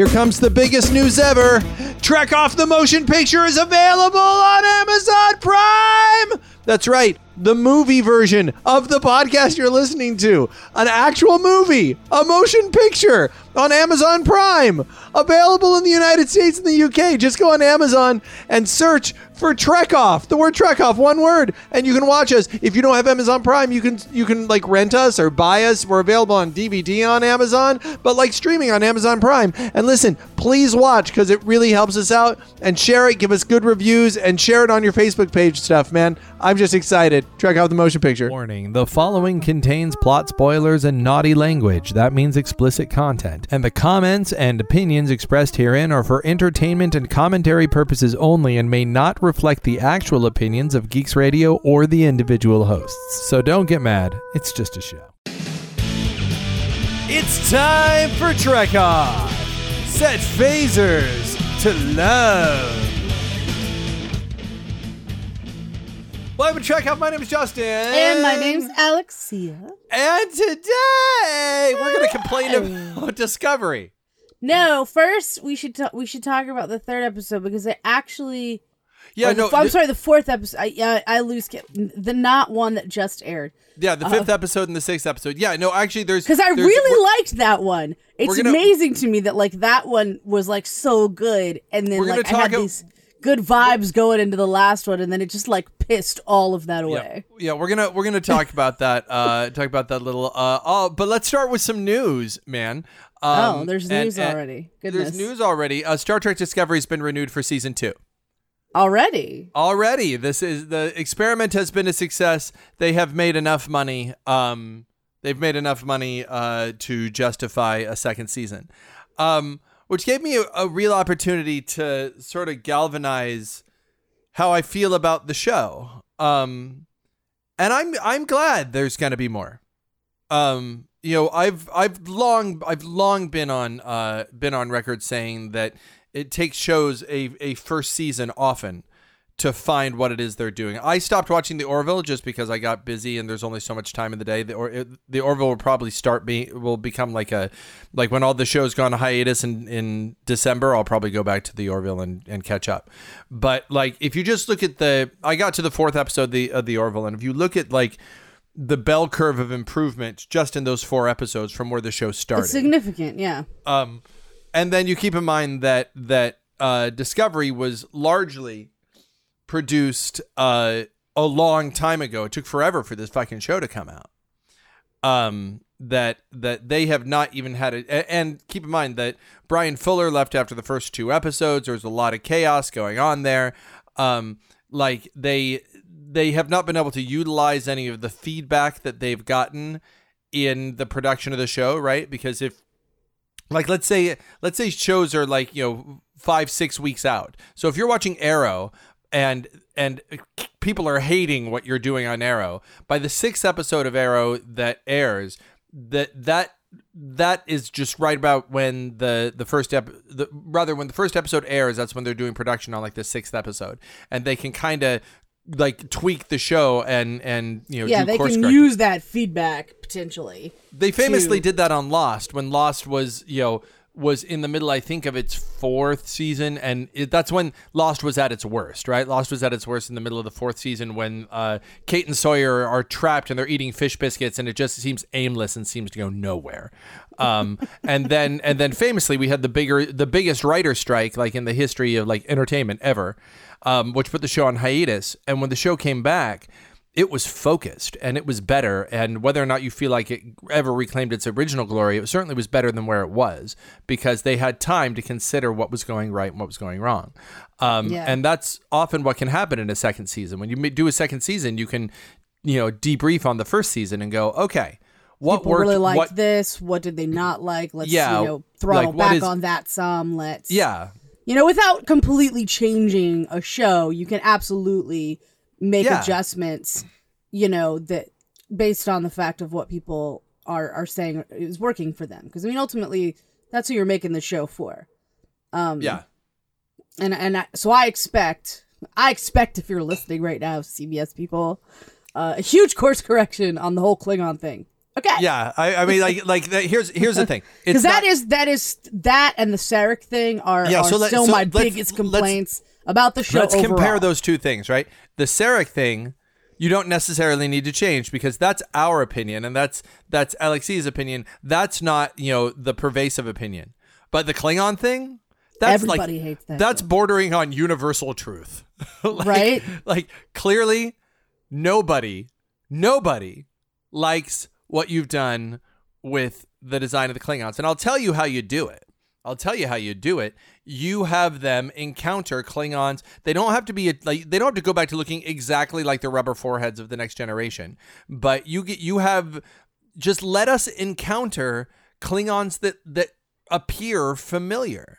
Here comes the biggest news ever. Trek Off the Motion Picture is available on Amazon Prime. That's right, the movie version of the podcast you're listening to. An actual movie, a motion picture on Amazon Prime. Available in the United States and the UK. Just go on Amazon and search for Trek Off. The word Trek Off, one word, and you can watch us. If you don't have Amazon Prime, you can you can like rent us or buy us. We're available on DVD on Amazon, but like streaming on Amazon Prime. And listen, please watch because it really helps us out. And share it, give us good reviews, and share it on your Facebook page stuff, man. I'm just excited. Trek Off the motion picture. Warning the following contains plot spoilers and naughty language. That means explicit content. And the comments and opinions expressed herein are for entertainment and commentary purposes only and may not reflect the actual opinions of Geeks Radio or the individual hosts. So don't get mad, it's just a show. It's time for Trek Off! Set phasers to love! Welcome to Trek Off. My name is Justin. And my name's Alexia. And today we're going to complain about Discovery. No, first we should ta- we should talk about the third episode because it actually. Yeah, no. f- I'm sorry, the fourth episode. I I, I lose ca- the not one that just aired Yeah, the fifth episode and the sixth episode. Yeah, no, actually, there's because I there's- really liked that one. It's gonna- amazing to me that like that one was like so good, and then We're like I had a- these good vibes going into the last one, and then it just like pissed all of that Yeah, away. yeah, we're gonna we're gonna talk about that. Uh, talk about that little. Uh, oh, but let's start with some news, man. Um, oh, there's news and- already. Goodness, There's news already. Uh, Star Trek Discovery's been renewed for season two. already. Already, this is the experiment has been a success. They have made enough money. Um, they've made enough money uh, to justify a second season, um, which gave me a, a real opportunity to sort of galvanize how I feel about the show. Um, and I'm I'm glad there's going to be more. Um, you know, I've I've long I've long been on uh been on record saying that it takes shows a a first season often to find what it is they're doing. I stopped watching the Orville just because I got busy and there's only so much time in the day. The or it, the Orville will probably start being will become like a like when all the shows go on hiatus in in December. I'll probably go back to the Orville and and catch up. But like if you just look at the I got to the fourth episode the of the Orville and if you look at like the bell curve of improvement just in those four episodes from where the show started. It's significant, yeah. Um, and then you keep in mind that that uh, Discovery was largely produced uh, a long time ago. It took forever for this fucking show to come out. Um, that that they have not even had it. And keep in mind that Brian Fuller left after the first two episodes. There was a lot of chaos going on there. Um, like they they have not been able to utilize any of the feedback that they've gotten in the production of the show, right? Because if like let's say let's say shows are like you know five six weeks out so if you're watching arrow and and people are hating what you're doing on arrow by the sixth episode of arrow that airs that that that is just right about when the the first ep the, rather when the first episode airs that's when they're doing production on like the sixth episode and they can kind of like tweak the show and and you know yeah, do they can use that feedback potentially. They famously to- did that on Lost when Lost was, you know, was in the middle, I think, of its fourth season, and it, that's when Lost was at its worst, right? Lost was at its worst in the middle of the fourth season when uh, Kate and Sawyer are trapped and they're eating fish biscuits, and it just seems aimless and seems to go nowhere. Um, and then, and then, famously, we had the bigger, the biggest writer strike, like in the history of like entertainment ever, um, which put the show on hiatus. And when the show came back it was focused and it was better. And whether or not you feel like it ever reclaimed its original glory, it certainly was better than where it was because they had time to consider what was going right and what was going wrong. Um, Yeah. And that's often what can happen in a second season. When you do a second season, you can, you know, debrief on the first season and go, okay, what People worked? really liked what, this. What did they not like? Let's Yeah, you know throttle like, back is- on that some. Let's yeah, you know without completely changing a show, you can absolutely make Yeah. adjustments. You know that based on the fact of what people are are saying is working for them. Because I mean, ultimately, that's who you're making the show for. Um, yeah. and and I, so I expect I expect if you're listening right now, CBS people, uh, a huge course correction on the whole Klingon thing. Okay. Yeah, I, I mean, like, like here's here's the thing. It's Because that not- is that is that and the Sarek thing are, Yeah, are so let- still so my biggest complaints about the show. Let's compare those two things, right? The Sarek thing, you don't necessarily need to change because that's our opinion and that's that's Alexia's opinion. That's not you know the pervasive opinion. But the Klingon thing, that's Everybody like hates that that's bordering on universal truth, Like- Right? Like clearly, nobody, nobody likes what you've done with the design of the Klingons, and I'll tell you how you do it. I'll tell you how you do it. You have them encounter Klingons. They don't have to be like they don't have to go back to looking exactly like the rubber foreheads of the next generation, but you get you have just let us encounter Klingons that that appear familiar.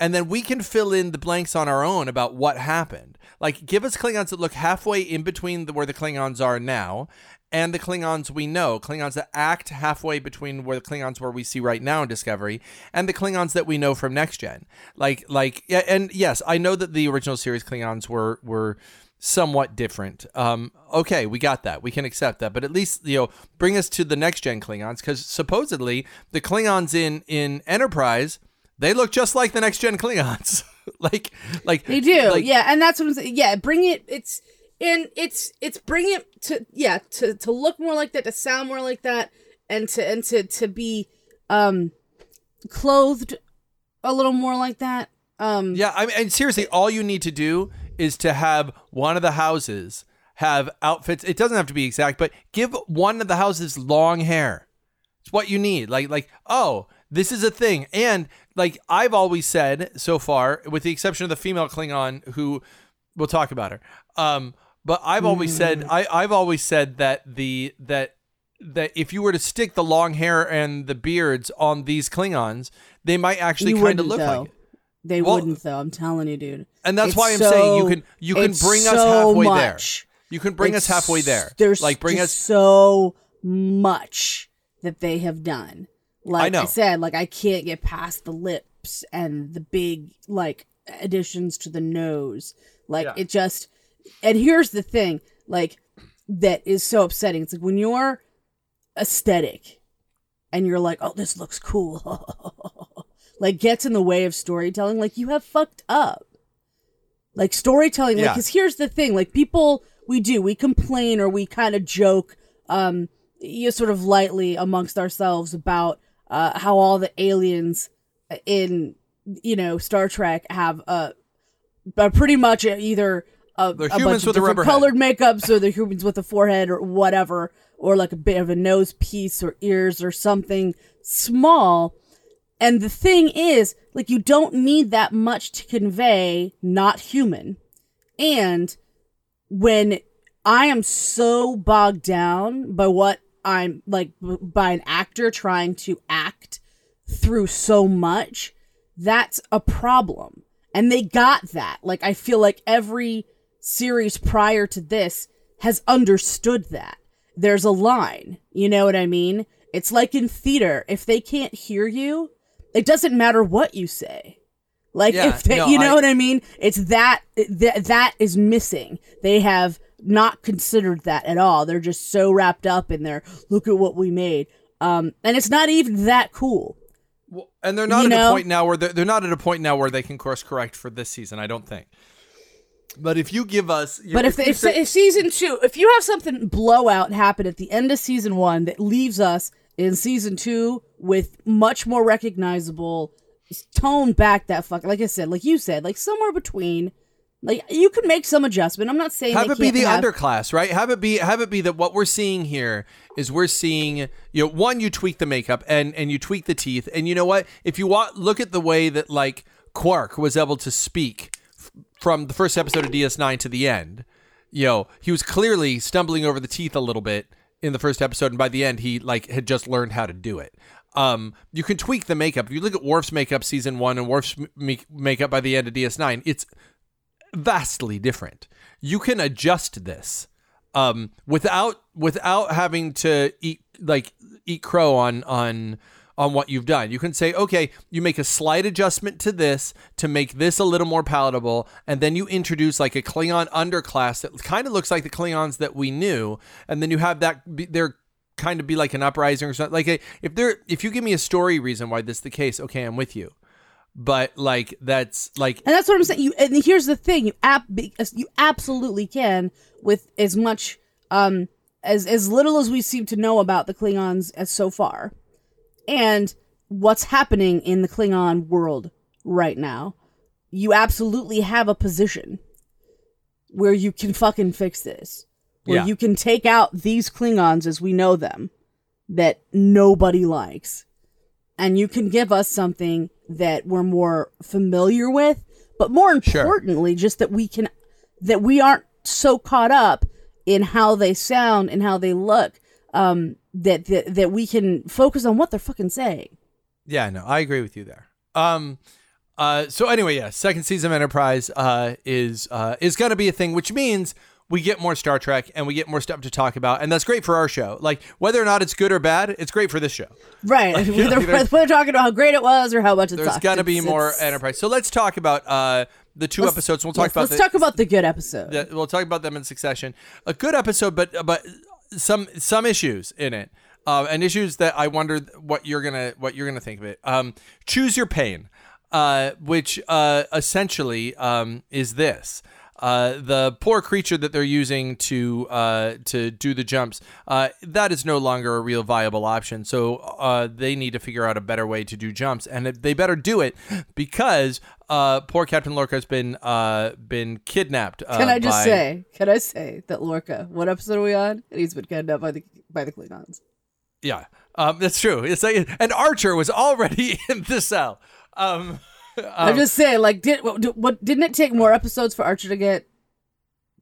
And then we can fill in the blanks on our own about what happened. Like, give us Klingons that look halfway in between the, where the Klingons are now and the Klingons we know. Klingons that act halfway between where the Klingons where we see right now in Discovery and the Klingons that we know from Next Gen. Like, like, yeah, and yes, I know that the original series Klingons were were somewhat different. Um, okay, we got that. We can accept that. But at least you know, bring us to the Next Gen Klingons because supposedly the Klingons in in Enterprise they look just like the next gen Klingons. like, like They do, like- yeah, and that's what I'm saying. Yeah, bring it. It's and it's it's bring it to yeah to to look more like that, to sound more like that, and to and to to be um clothed a little more like that. Um, Yeah, I mean, and seriously, all you need to do is to have one of the houses have outfits. It doesn't have to be exact, but give one of the houses long hair. It's what you need. Like, like, oh, this is a thing. And like I've always said so far, with the exception of the female Klingon who we'll talk about her. Um, but I've always said mm. I, I've always said that the that that if you were to stick the long hair and the beards on these Klingons, they might actually kind of look though. like it. They Well- wouldn't though. I'm telling you, dude. And that's It's why I'm saying you can you can it's bring us halfway much. there. You can bring us halfway there. There's like bring us so much that they have done. Like I, know. said, like I can't get past the lips and the big like additions to the nose. Like Yeah. it just and here's the thing, like that is so upsetting. It's like when you're aesthetic and you're like, oh, this looks cool. like gets in the way of storytelling, like you have fucked up. Like storytelling, like because here's the thing, like people we do, we complain or we kind of joke, um, you sort of lightly amongst ourselves about uh how all the aliens in you know Star Trek have uh, uh pretty much either a, They're a humans bunch with of different rubber head. colored makeups or they're humans with a forehead or whatever or like a bit of a nose piece or ears or something small. And the thing is like you don't need that much to convey not human. And when i am so bogged down by what i'm like by an actor trying to act through so much that's a problem. And they got that. Like i feel like every series prior to this has understood that. There's a line you know what i mean? It's like in theater if they can't hear you it doesn't matter what you say. Like Yeah, if they, no, you know I- what i mean? It's that that that is missing. They have not considered that at all. They're just so wrapped up in their look at what we made. Um and it's not even that cool. Well, and they're not You at know? a point now where they're, they're not at a point now where they can course correct for this season. I don't think. But if you give us, But if, you if, say- if season two, if you have something blowout happen at the end of season one that leaves us in season two with much more recognizable tone back that fuck, like I said, like you said, like somewhere between, like you can make some adjustment. I'm not saying have it be the have- underclass, right? Have it be have it be that what we're seeing here is we're seeing you know one you tweak the makeup and and you tweak the teeth and you know what if you want look at the way that like Quark was able to speak from the first episode of DS9 to the end, you know he was clearly stumbling over the teeth a little bit in the first episode and by the end he like had just learned how to do it. Um, you can tweak the makeup. If you look at Worf's makeup season one and Worf's makeup by the end of DS9, it's vastly different. You can adjust this um, without without having to eat like eat crow on on on what you've done. You can say, okay, you make a slight adjustment to this to make this a little more palatable, and then you introduce like a Klingon underclass that kind of looks like the Klingons that we knew, and then you have that they're kind of be like an uprising or something. Like a, if there, if you give me a story reason why this is the case, okay, I'm with you. But like that's like And that's what I'm saying. You and here's the thing: you you absolutely can with as much um as as little as we seem to know about the Klingons as so far, and what's happening in the Klingon world right now. You absolutely have a position where you can fucking fix this. Where Yeah. you can take out these Klingons as we know them that nobody likes and you can give us something that we're more familiar with but more Sure. importantly just that we can that we aren't so caught up in how they sound and how they look um that that, that we can focus on what they're fucking saying Yeah, no, I agree with you there. Um, uh, so anyway, yeah, second season of Enterprise uh, is uh, is going to be a thing, which means we get more Star Trek and we get more stuff to talk about, and that's great for our show. Like whether or not it's good or bad, it's great for this show. right Like, whether, there's- whether talking about how great it was or how much it There's sucked. got to be It's- more it's- Enterprise. So let's talk about uh, the 2 let's- episodes. We'll talk yes, about let's the, talk about the good episode the- we'll talk about them in succession. A good episode, but but some some issues in it, uh, and issues that I wonder what you're gonna what you're gonna think of it. Um, choose your pain, uh, which uh, essentially um, is this. Uh, the poor creature that they're using to uh, to do the jumps uh, that is no longer a real viable option. So uh, they need to figure out a better way to do jumps, and they better do it because uh, poor Captain Lorca has been uh, been kidnapped. Uh, can I just by- say? Can I say that Lorca? What episode are we on? And he's been kidnapped by the by the Klingons. Yeah, um, that's true. It's like, and Archer was already in the cell. Um, I'm um, just saying, like, did what, what didn't it take more episodes for Archer to get?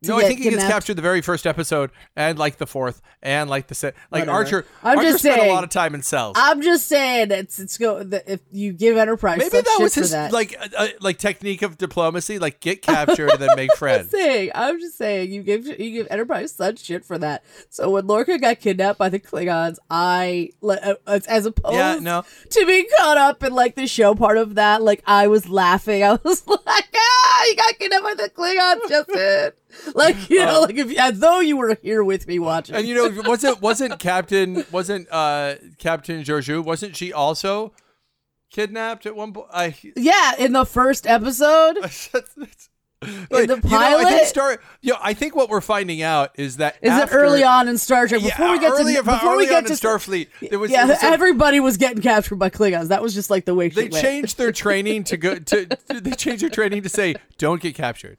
No, I think he gets captured the very first episode, and like the fourth, and like the se- like Whatever. Archer. I'm Archer just spent a saying- lot of time in cells. I'm just saying it's it's go that if you give Enterprise Maybe that was his that. like uh, like technique of diplomacy, like get captured and then make I'm friends. saying, I'm just saying, you give you give Enterprise such shit for that. So when Lorca got kidnapped by the Klingons, I uh, as, as opposed Yeah, no. to being caught up in like the show part of that, like I was laughing. I was like, ah, you got kidnapped by the Klingons, Justin. Like you know, like if as though you were here with me watching. And you know, wasn't wasn't Captain wasn't uh Captain Georgiou wasn't she also kidnapped at one point? I yeah, in the first episode. Like, the You know, I think pilot? Star. You know, I think what we're finding out is that Is after, it early on in Star Trek before yeah, we get early, to before we get to Starfleet? There was, yeah, was everybody was getting captured by Klingons. That was just like the way they shit went. changed their training to go to. to- They changed their training to say, "Don't get captured."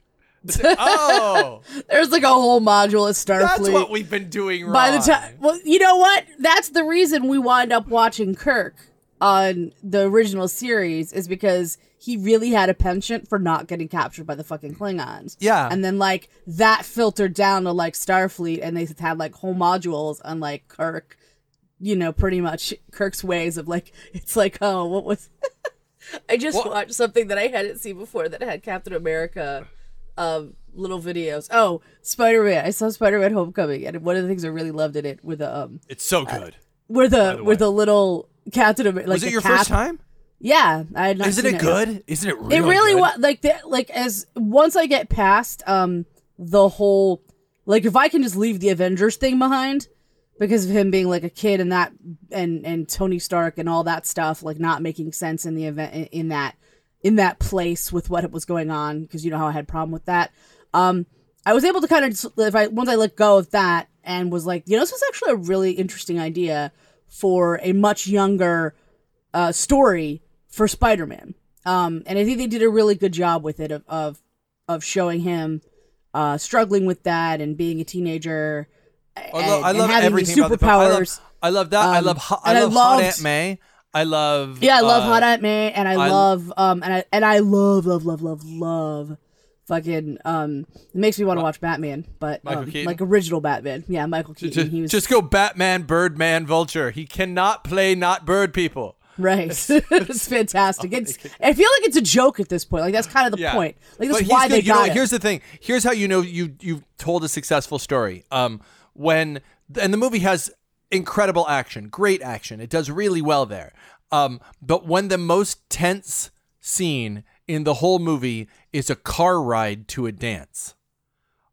Oh, There's like a whole module of Starfleet. that's what we've been doing wrong. By the time, well, you know what? That's the reason we wind up watching Kirk on the original series is because he really had a penchant for not getting captured by the fucking Klingons. Yeah. and then like that filtered down to like Starfleet, and they had like whole modules on like Kirk. You know, pretty much Kirk's ways of like it's like oh, what was? I just What? watched something that I hadn't seen before that had Captain America um little videos. Oh, Spider Man! I saw Spider Man Homecoming, and one of the things I really loved in it were the um it's so good. were the, the were the little Captain America. Like was it your cap- first time? Yeah, I had not Isn't it good? Isn't it really? It really good? was like the, like as once I get past um the whole like if I can just leave the Avengers thing behind because of him being like a kid and that and and Tony Stark and all that stuff like not making sense in the event in, in that in that place with what was going on because you know how I had a problem with that. Um, I was able to kind of if I once I let go of that and was like, you know, this is actually a really interesting idea for a much younger uh, story for Spider-Man. Um, and I think they did a really good job with it of of, of showing him uh, struggling with that and being a teenager. I love, I and love having everything these about the film. I love, superpowers. I love that. I Um, love. I and I love Hot Aunt May. I love. Yeah, I love uh, Hot Aunt May, and I, I- love um, and I and I love love love love love, fucking um, it makes me want to watch Batman, but um, like original Batman. Yeah, Michael Keaton. Just, he was just go Batman, Birdman, Vulture. He cannot play not bird people. right. it's fantastic. It's I feel like it's a joke at this point. Like that's kind of the Yeah. point. Like that's why good. they you got what? it. here's the thing. Here's how you know you you've told a successful story. Um, when and the movie has incredible action, great action. It does really well there. Um, but when the most tense scene in the whole movie is a car ride to a dance,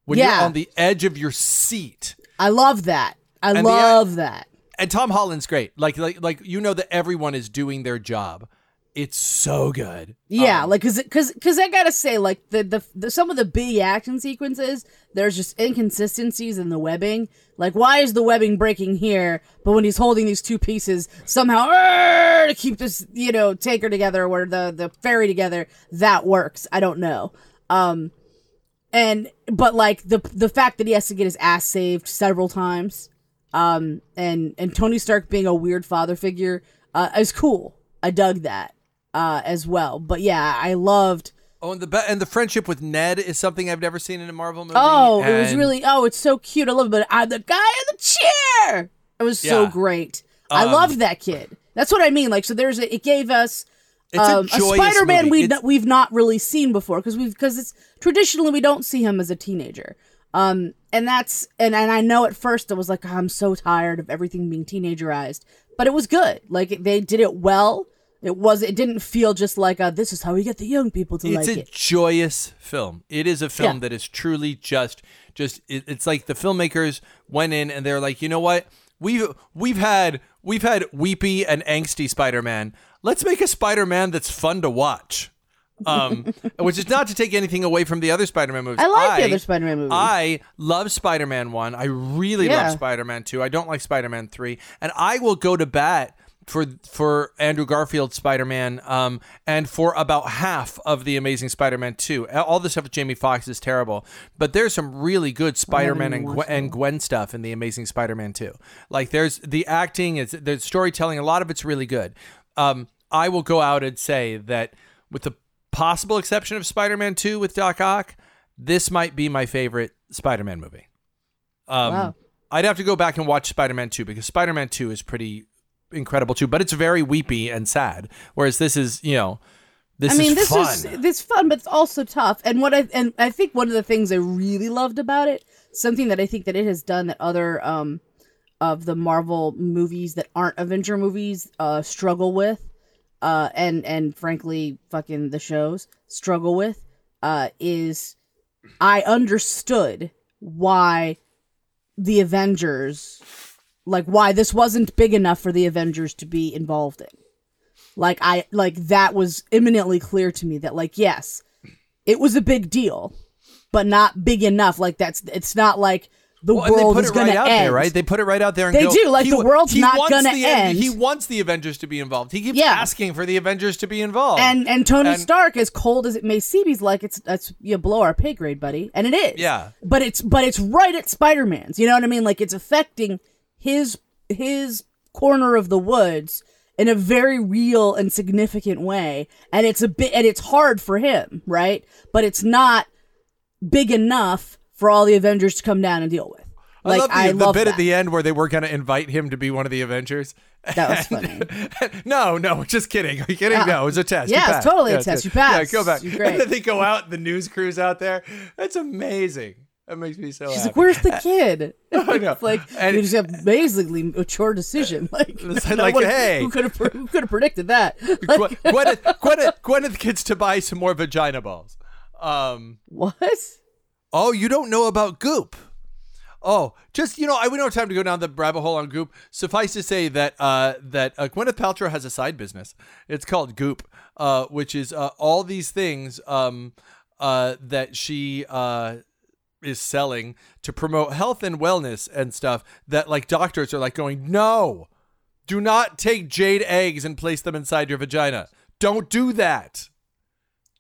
when Yeah. you're on the edge of your seat, I love that. I the- love that. and Tom Holland's great. Like like like you know that everyone is doing their job. It's so good. Yeah, Um, like cause, cause, cause I gotta say, like the, the the some of the big action sequences, there's just inconsistencies in the webbing. Like, why is the webbing breaking here, but when he's holding these two pieces somehow to keep this, you know, tanker together or the the ferry together, that works. I don't know. Um, and but like the the fact that he has to get his ass saved several times, um, and and Tony Stark being a weird father figure, uh, is cool. I dug that uh, as well. But yeah, I loved. Oh, and the be- and the friendship with Ned is something I've never seen in a Marvel movie. Oh, it was really. Oh, it's so cute. I love it. But I'm the guy in the chair. It was so Yeah. great. I Um, loved that kid. That's what I mean. Like, so there's a, it gave us a um, a, joyous Spider-Man we we've not really seen before because we've because it's traditionally we don't see him as a teenager. Um, and that's and and I know at first it was like I'm so tired of everything being teenagerized, but it was good. Like they did it well. It was. It didn't feel just like a, this is how we get the young people to it's like a joyous film. It is a film Yeah. that is truly just just it, it's like the filmmakers went in and they're like, "You know what? We've we've had we've had weepy and angsty Spider-Man. Let's make a Spider-Man that's fun to watch." Um which is not to take anything away from the other Spider-Man movies. I like the other Spider-Man movies. I love Spider-Man 1. I really Yeah. love Spider-Man 2. I don't like Spider-Man 3. And I will go to bat for for Andrew Garfield's Spider-Man um and for about half of the Amazing Spider-Man 2. All the stuff with Jamie Foxx is terrible, but there's some really good Spider-Man and Gwen, and Gwen stuff in the Amazing Spider-Man 2. Like there's the acting, is the storytelling, a lot of it's really good. Um I will go out and say that with the possible exception of Spider-Man 2 with Doc Ock, this might be my favorite Spider-Man movie. Um, Wow. I'd have to go back and watch Spider-Man 2 because Spider-Man 2 is pretty incredible too, but it's very weepy and sad. Whereas this is, you know, this I mean, is this fun. is this fun, but it's also tough. And what I and I think one of the things I really loved about it, something that I think that it has done that other um of the Marvel movies that aren't Avenger movies uh struggle with, uh and and frankly fucking the shows struggle with, uh is I understood why the Avengers like why this wasn't big enough for the Avengers to be involved in. Like I like that was imminently clear to me that like yes, it was a big deal, but not big enough. Like that's it's not like the Well, world put is it going right to out end. there, right? They put it right out there. And They go, do, like, he the world's not gonna the, end. He wants the Avengers to be involved. He keeps Yeah. asking for the Avengers to be involved. and and Tony And- Stark, as cold as it may seem, he's like it's that's you blow our pay grade, buddy, and it is. Yeah. but it's but it's right at Spider Man's. You know what I mean? Like it's affecting his his corner of the woods in a very real and significant way, and it's a bit and it's hard for him, right? But it's not big enough for all the Avengers to come down and deal with. Like I love the, I the love bit that. at the end where they were going to invite him to be one of the Avengers. That was funny. no, no, just kidding. Are you kidding? Yeah. No, it was a uh, test. You Yeah, it's totally a test. You passed. Yeah, go back. And then they go out, the news crew's out there. That's amazing. That makes me so She's happy. like, "Where's the kid?" I know. Like And- you just have amazingly mature decision. Like, no like, one- hey. who could have who could have predicted that? Like, Gwyneth, Gwyneth, Gwyneth gets to buy some more vagina balls. Um, what? oh, you don't know about Goop. Oh, just you know, I we don't have time to go down the rabbit hole on Goop. Suffice to say that uh, that uh, Gwyneth Paltrow has a side business. It's called Goop, uh, which is uh, all these things um, uh, that she uh, is selling to promote health and wellness and stuff. That like doctors are like going, no, do not take jade eggs and place them inside your vagina. Don't do that.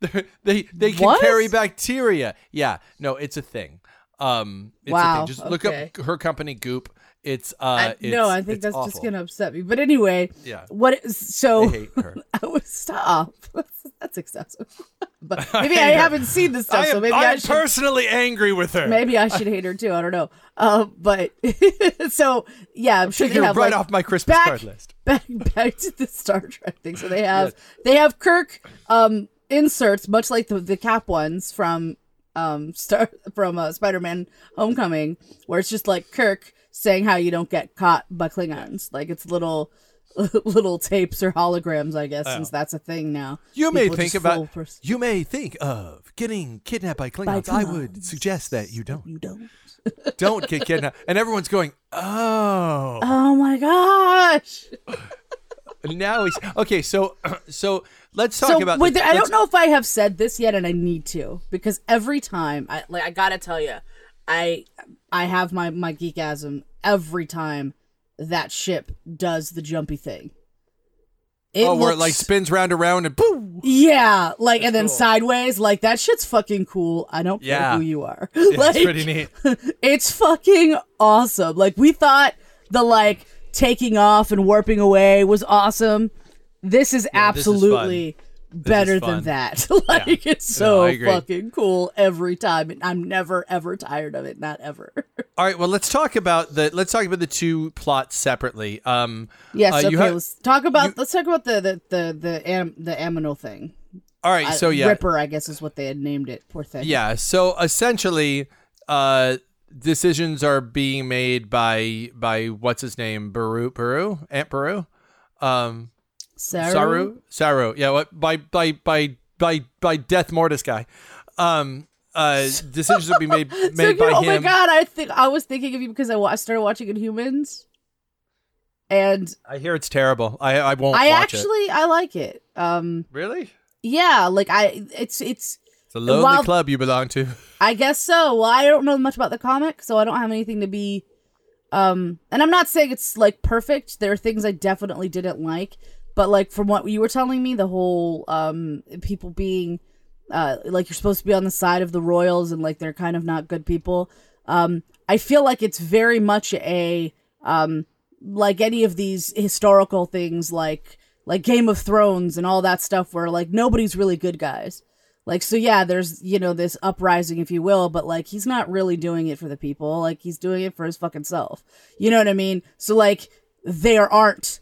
they they can What? carry bacteria. Yeah, no, it's a thing. Um, it's a Wow, thing. Just look okay. up her company Goop. It's uh, I, it's, no, I think that's awful. just gonna upset me. But anyway, Yeah. What is so? I hate her. I would stop. that's excessive. but maybe hate I haven't seen this stuff, I am, so maybe I I, am should. personally angry with her. maybe I should hate her too. I don't know. Uh, but so yeah, I'm sure they have right like, off my Christmas back, card list. Back back to the Star Trek thing. So they have they have Kirk um inserts, much like the the Cap ones from um Star from uh, Spider-Man Homecoming, where it's just like Kirk saying how you don't get caught by Klingons. Like it's little little tapes or holograms, I guess, since that's a thing now. Oh. You may think about. pers- You may think of getting kidnapped by Klingons. I would suggest that you don't. you don't. Don't get kidnapped. And everyone's going, oh. Oh my gosh. Now he's okay. So, so let's talk so about. wait, I don't know if I have said this yet, and I need to because every time I like I gotta tell you, I I have my my geekasm every time that ship does the jumpy thing. It Oh, where it like spins round and round and boom. yeah, like and then sideways, like that shit's fucking cool. I don't Yeah. care who you are. Yeah, like, it's pretty neat. it's fucking awesome. Like we thought the like taking off and warping away was awesome. This is this is absolutely better than that. like it's so agree. fucking cool every time and I'm never ever tired of it, not ever. All right. Well, let's talk about the let's talk about the two plots separately. Um. yes, uh, okay, you have- let's talk about you- let's talk about the the the the am, the amino thing. All right. Uh, So yeah. Ripper, I guess is what they had named it. Poor thing. Yeah. So essentially, uh, decisions are being made by by what's his name, Baru, Baru, Aunt Baru, um, Saru? Saru, Saru. Yeah. What by by by by by Death Mortis guy. Um. Uh. Decisions are be made made you- by oh him. my god! I think I was thinking of you because I, I started watching Inhumans, and I hear it's terrible. I I won't I actually I like it. Um. Really? yeah, like I it's it's It's a lonely While- club you belong to. I guess so. Well, I don't know much about the comic, so I don't have anything to be. Um, and I'm not saying it's like perfect. There are things I definitely didn't like, but like from what you were telling me, the whole um people being, uh, like you're supposed to be on the side of the royals and like they're kind of not good people. Um, I feel like it's very much a um like any of these historical things like like Game of Thrones and all that stuff where like nobody's really good guys. Like so yeah, there's you know this uprising if you will, but like he's not really doing it for the people. Like he's doing it for his fucking self. You know what I mean? So like there aren't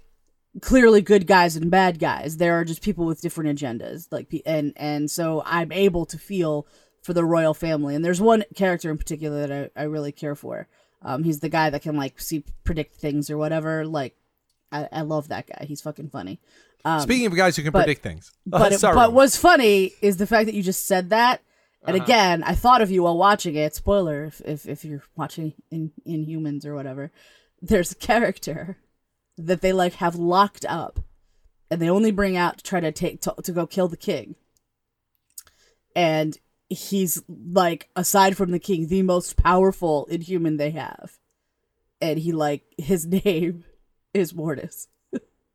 clearly good guys and bad guys. There are just people with different agendas. Like and and so I'm able to feel for the royal family. And there's one character in particular that I, I really care for. Um, he's the guy that can like see predict things or whatever. Like I, I love that guy. He's fucking funny. Um, Speaking of guys who can but- predict things, but it, but what's funny is the fact that you just said that. And Uh-huh. again, I thought of you while watching it. Spoiler if, if if you're watching in Inhumans or whatever. There's a character that they like have locked up, and they only bring out to try to take to, to go kill the king. And he's like, aside from the king, the most powerful Inhuman they have. And he like his name is Mortis.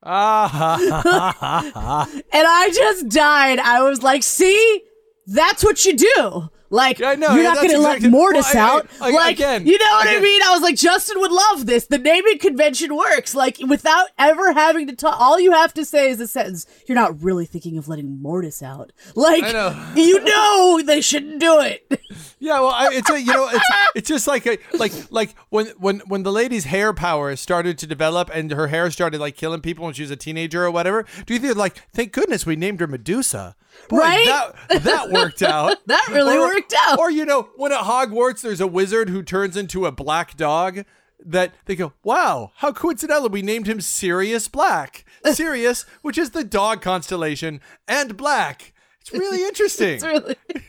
Ah, And I just died. I was like, see, that's what you do. Like, Yeah, know. you're Yeah, not going to exactly- let Mortis Well, out. I- I- like, again, you know what I mean? I was like, Justin would love this. The naming convention works. Like, without ever having to talk, all you have to say is a sentence. You're not really thinking of letting Mortis out. Like, know. you know they shouldn't do it. yeah. Well, I, it's a, you know, it's it's just like a like like when when when the lady's hair power started to develop and her hair started like killing people when she was a teenager or whatever. Do you think like, thank goodness we named her Medusa? Boy, Right? That that worked out. That really worked out. Or you know, when at Hogwarts there's a wizard who turns into a black dog. That they go, wow, how coincidental we named him Sirius Black. Sirius, which is the dog constellation, and black. It's really interesting. It's really.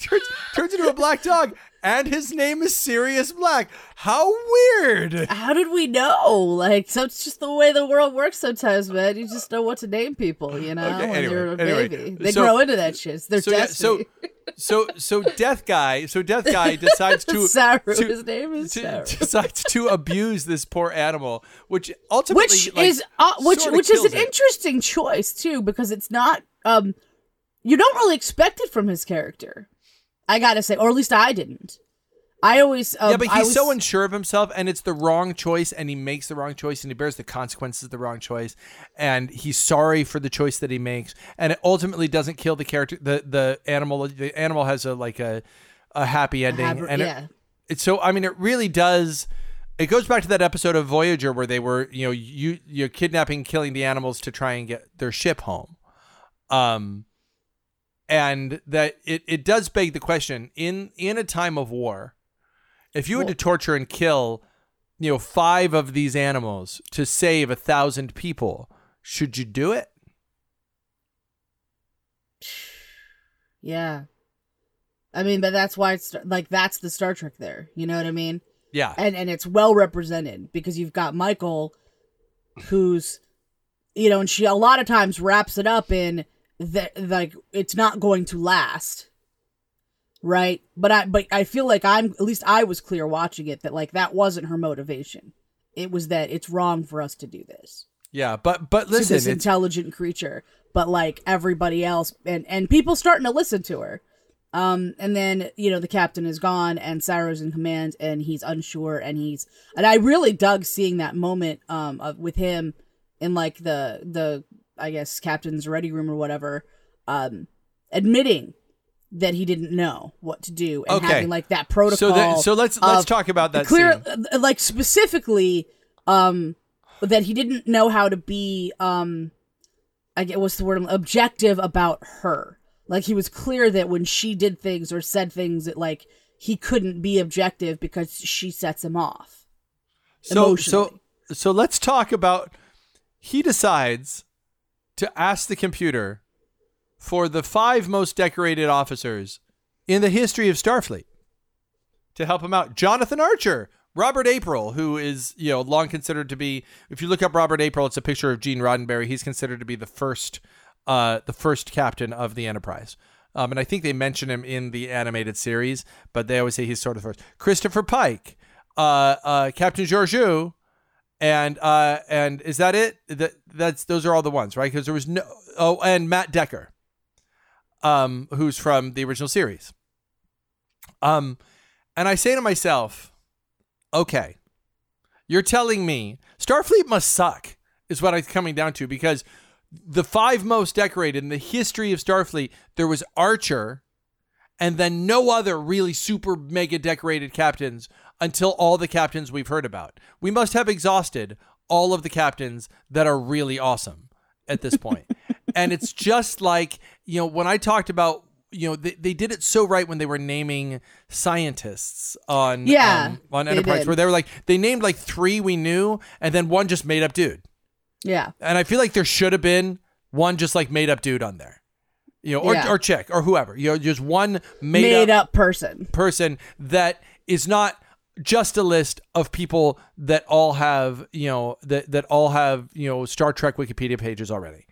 turns, turns into a black dog, and his name is Sirius Black. How weird! How did we know? Like, so it's just the way the world works sometimes, man. You just know what to name people, you know, Okay, when anyway, you're a anyway. baby. They So- grow into that shit. It's their So yeah, destiny. so so so Death Guy, so Death Guy decides to Saru. to- His name is to- Saru. decides to abuse this poor animal, which ultimately Which like, is uh, which which is an it. interesting choice too, because it's not um you don't really expect it from his character. I gotta say, or at least I didn't. I always um, yeah, but he's was- so unsure of himself, and it's the wrong choice, and he makes the wrong choice, and he bears the consequences of the wrong choice, and he's sorry for the choice that he makes, and it ultimately doesn't kill the character. the The animal, the animal has a like a a happy ending, Hab- and it- yeah. it's so. I mean, it really does. It goes back to that episode of Voyager where they were, you know, you you're kidnapping, killing the animals to try and get their ship home. Um, and that it, it does beg the question in in a time of war if you had to torture and kill you know five of these animals to save a thousand people should you do it Yeah. I mean, but that's why it's like that's the Star Trek there. You know what I mean? Yeah. and and it's well represented because you've got Michael, who's, you know, and she a lot of times wraps it up in that like it's not going to last, right? But I but I feel like I'm at least I was clear watching it that like that wasn't her motivation. It was that it's wrong for us to do this yeah. But but to listen, this it's, intelligent creature, but like everybody else and and people starting to listen to her. Um, and then you know the captain is gone and Saru's in command and he's unsure and he's and I really dug seeing that moment um of with him in like the the I guess captain's ready room or whatever, um, admitting that he didn't know what to do and Okay. having like that protocol. so that, so let's let's talk about that clear scene. uh, like specifically um that he didn't know how to be um i get what's the word objective about her like he was clear that when she did things or said things that like he couldn't be objective because she sets him off So so so let's talk about he decides to ask the computer for the five most decorated officers in the history of Starfleet to help him out. Jonathan Archer, Robert April, who is, you know, long considered to be if you look up Robert April, it's a picture of Gene Roddenberry. He's considered to be the first uh the first captain of the Enterprise. Um, and I think they mention him in the animated series, but they always say he's sort of first. Christopher Pike, uh, uh, Captain Georgiou, and uh, and is that it? That that's those are all the ones, right? Because there was no oh, and Matt Decker, um, who's from the original series. Um, and I say to myself, okay, you're telling me Starfleet must suck, is what I'm coming down to, because the five most decorated in the history of Starfleet, there was Archer, and then no other really super mega decorated captains until all the captains we've heard about. We must have exhausted all of the captains that are really awesome at this point. and it's just like, you know, when I talked about you know they, they did it so right when they were naming scientists on Yeah, um, on Enterprise where they were like they named like three we knew and then one just made up dude yeah and I feel like there should have been one just like made up dude on there, you know, or, Yeah. or chick or whoever, you know, just one made, made, up, up person person that is not just a list of people that all have, you know, that that all have, you know, Star Trek Wikipedia pages already.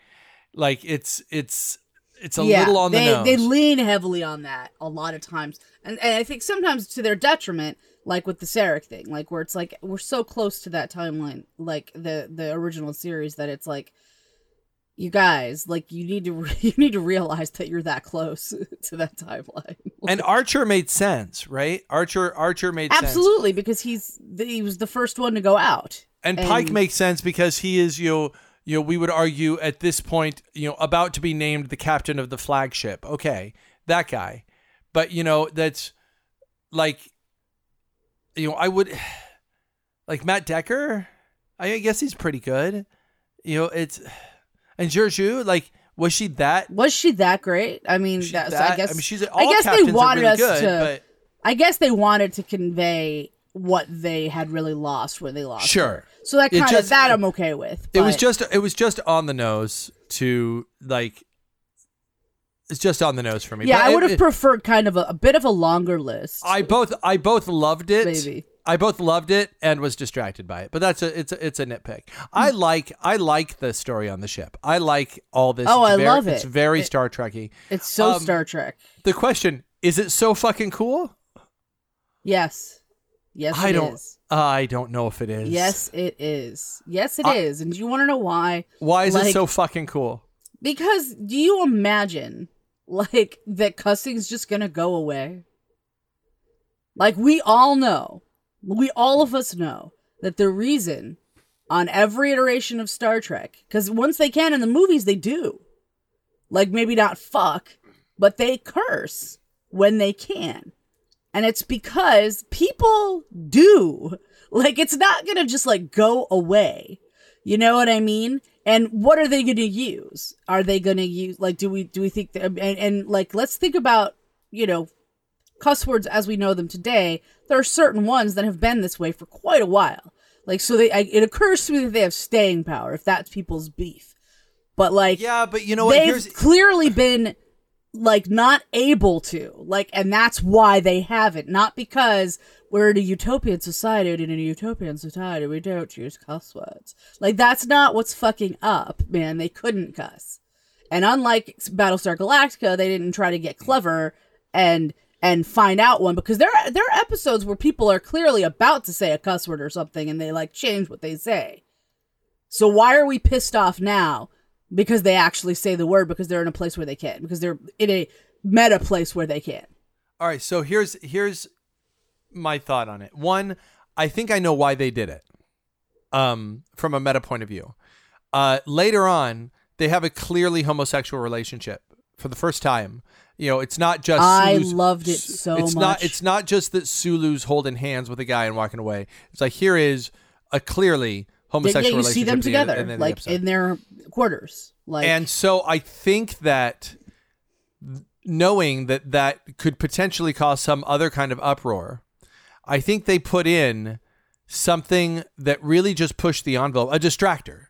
Like it's it's it's a little on the they, nose. They lean heavily on that a lot of times, and, and I think sometimes to their detriment, like with the Sarek thing, like where it's like we're so close to that timeline, like the the original series, that it's like, you guys, like you need to you need to realize that you're that close to that timeline. and Archer made sense, right? Archer Archer made sense. Absolutely, because he's the, he was the first one to go out. And Pike makes sense because he is, you know, you know, we would argue at this point, you know, about to be named the captain of the flagship. Okay, that guy. But you know, that's like, you know, I would like Matt Decker. I guess he's pretty good. You know, it's and Georgiou, like, was she that? Was she that great? I mean, that's, that- I guess I mean, she's. All I guess they wanted really us good, to. but I guess they wanted to convey what they had really lost when they lost. Sure. her. So that kind of that I'm okay with. it was just it was just on the nose to like. It's just on the nose for me. yeah. But I would have preferred kind of a, a bit of a longer list. I both I both loved it. Maybe. I both loved it and was distracted by it. But that's a it's a, it's a nitpick. I like I like the story on the ship. I like all this. Oh, It's I very- love it. It's very It- Star Trekky. it's so um, Star Trek. The question is: It so fucking cool? Yes. Yes, I it don't. is. I don't know if it is. Yes, it is. Yes, it is. I- And do you want to know why? Why is it so fucking cool? Because do you imagine like that cussing's just gonna go away? Like we all know, we all of us know that the reason on every iteration of Star Trek, because once they can in the movies, they do. Like maybe not fuck, but they curse when they can. And it's because people do. Like it's not gonna just like go away. You know what I mean? And what are they going to use? Are they going to use like do we do we think that and, and like let's think about you know cuss words as we know them today. There are certain ones that have been this way for quite a while. Like so, they I, it occurs to me that they have staying power if that's people's beef. But like Yeah, but you know what? they've Here's clearly been like not able to like and that's why they haven't not because we're in a utopian society and in a utopian society we don't use cuss words like that's not what's fucking up man they couldn't cuss and unlike battlestar galactica they didn't try to get clever and and find out one because there are, there are episodes where people are clearly about to say a cuss word or something and they like change what they say so why are we pissed off now because they actually say the word because they're in a place where they can because they're in a meta place where they can. All right, so here's here's my thought on it. One, I think I know why they did it. Um, from a meta point of view. Uh, later on, they have a clearly homosexual relationship for the first time. You know, it's not just I Sulu's- loved it so it's much. not it's not just that Sulu's holding hands with a guy and walking away. It's like here is a clearly homosexual yeah, you relationship see them at the end- together, the of the like in their quarters. Like, and so I think that knowing that that could potentially cause some other kind of uproar, I think they put in something that really just pushed the envelope, a distractor,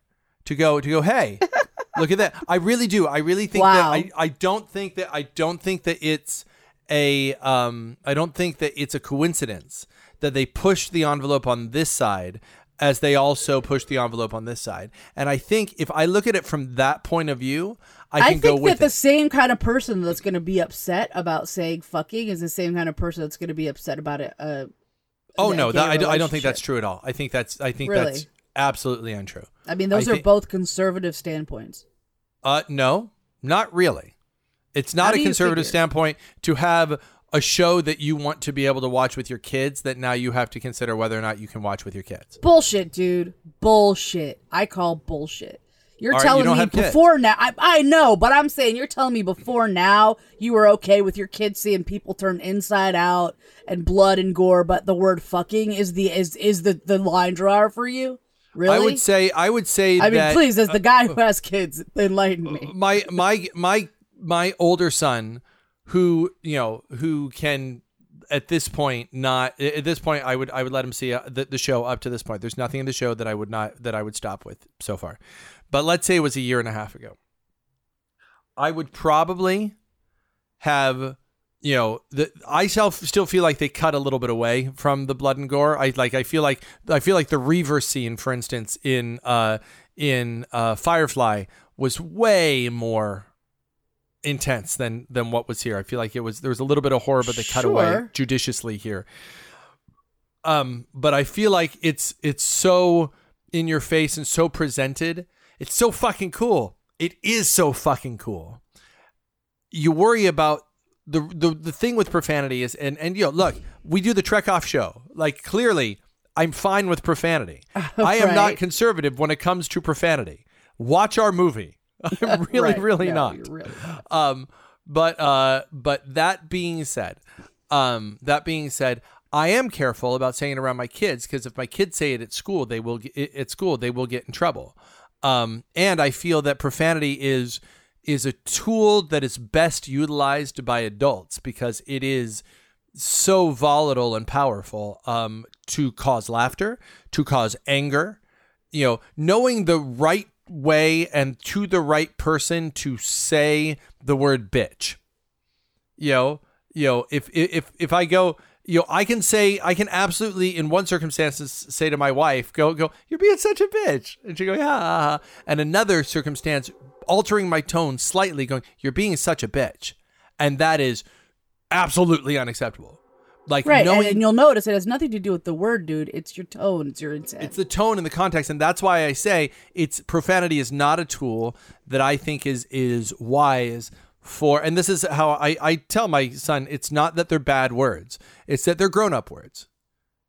to go to go. Hey, look at that! I really do. I really think that Wow. I, I don't think that I don't think that it's a um I don't think that it's a coincidence that they pushed the envelope on this side as they also push the envelope on this side. And I think if I look at it from that point of view, I I can go think with that the same kind of person that's going to be upset about saying fucking is the same kind of person that's going to be upset about it. Uh, Oh no, that, I, don't- I don't think that's true at all. I think that's I think Really? that's absolutely untrue. I mean, those I are thi- both conservative standpoints. Uh no, not really. It's not a conservative standpoint to have a show that you want to be able to watch with your kids that now you have to consider whether or not you can watch with your kids. Bullshit, dude. Bullshit. I call bullshit. You're right, you telling don't me have kids. before now. I, I know, but I'm saying you're telling me before now you were okay with your kids seeing people turn inside out and blood and gore, but the word fucking is the is is the the line drawer for you. Really? I would say I would say I mean, that please, as the guy who has kids, enlighten me. my my my my older son who you know who can at this point not at this point I would I would let him see uh, the, the show up to this point there's nothing in the show that I would not that I would stop with so far but let's say it was a year and a half ago I would probably have you know the I self still feel like they cut a little bit away from the blood and gore I like I feel like I feel like the Reavers scene for instance in uh in uh Firefly was way more intense than than what was here. I feel like it was there was a little bit of horror, but they cut away judiciously here. Um, but I feel like it's it's so in your face and so presented. It's so fucking cool. It is so fucking cool. You worry about the the the thing with profanity is and and you know look we do the Trek off show like clearly I'm fine with profanity. I am not conservative when it comes to profanity. Watch our movie. I'm really Right. really No, not. really not. Um, but uh, but that being said, um, that being said, I am careful about saying it around my kids because if my kids say it at school, they will get, at school they will get in trouble. Um, and I feel that profanity is is a tool that is best utilized by adults because it is so volatile and powerful um, to cause laughter, to cause anger. You know, knowing the right way and to the right person to say the word bitch. You know, you know, if if if I go, you know, I can say I can absolutely in one circumstances say to my wife, go go, you're being such a bitch, and she go, yeah, ha, ha." and another circumstance altering my tone slightly, going, you're being such a bitch, and that is absolutely unacceptable. Like Right, and, knowing and you'll notice it has nothing to do with the word, dude. It's your tone. It's your intent. it's the tone and the context, and that's why I say it's profanity is not a tool that I think is is wise for. And this is how I I tell my son: it's not that they're bad words; it's that they're grown up words.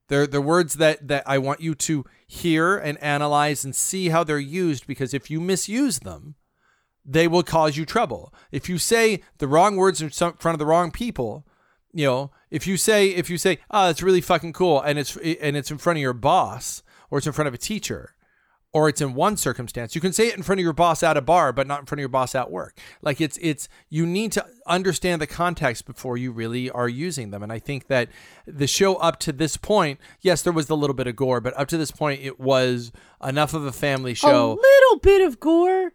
They're they're words that that I want you to hear and analyze and see how they're used. Because if you misuse them, they will cause you trouble. If you say the wrong words in front of the wrong people, you know, if you say if you say, "Oh, it's really fucking cool," and it's and it's in front of your boss or it's in front of a teacher, or it's in one circumstance, you can say it in front of your boss at a bar, but not in front of your boss at work. Like it's it's you need to understand the context before you really are using them. And I think that the show up to this point, yes, there was a little bit of gore, but up to this point, it was enough of a family show. a little bit of gore.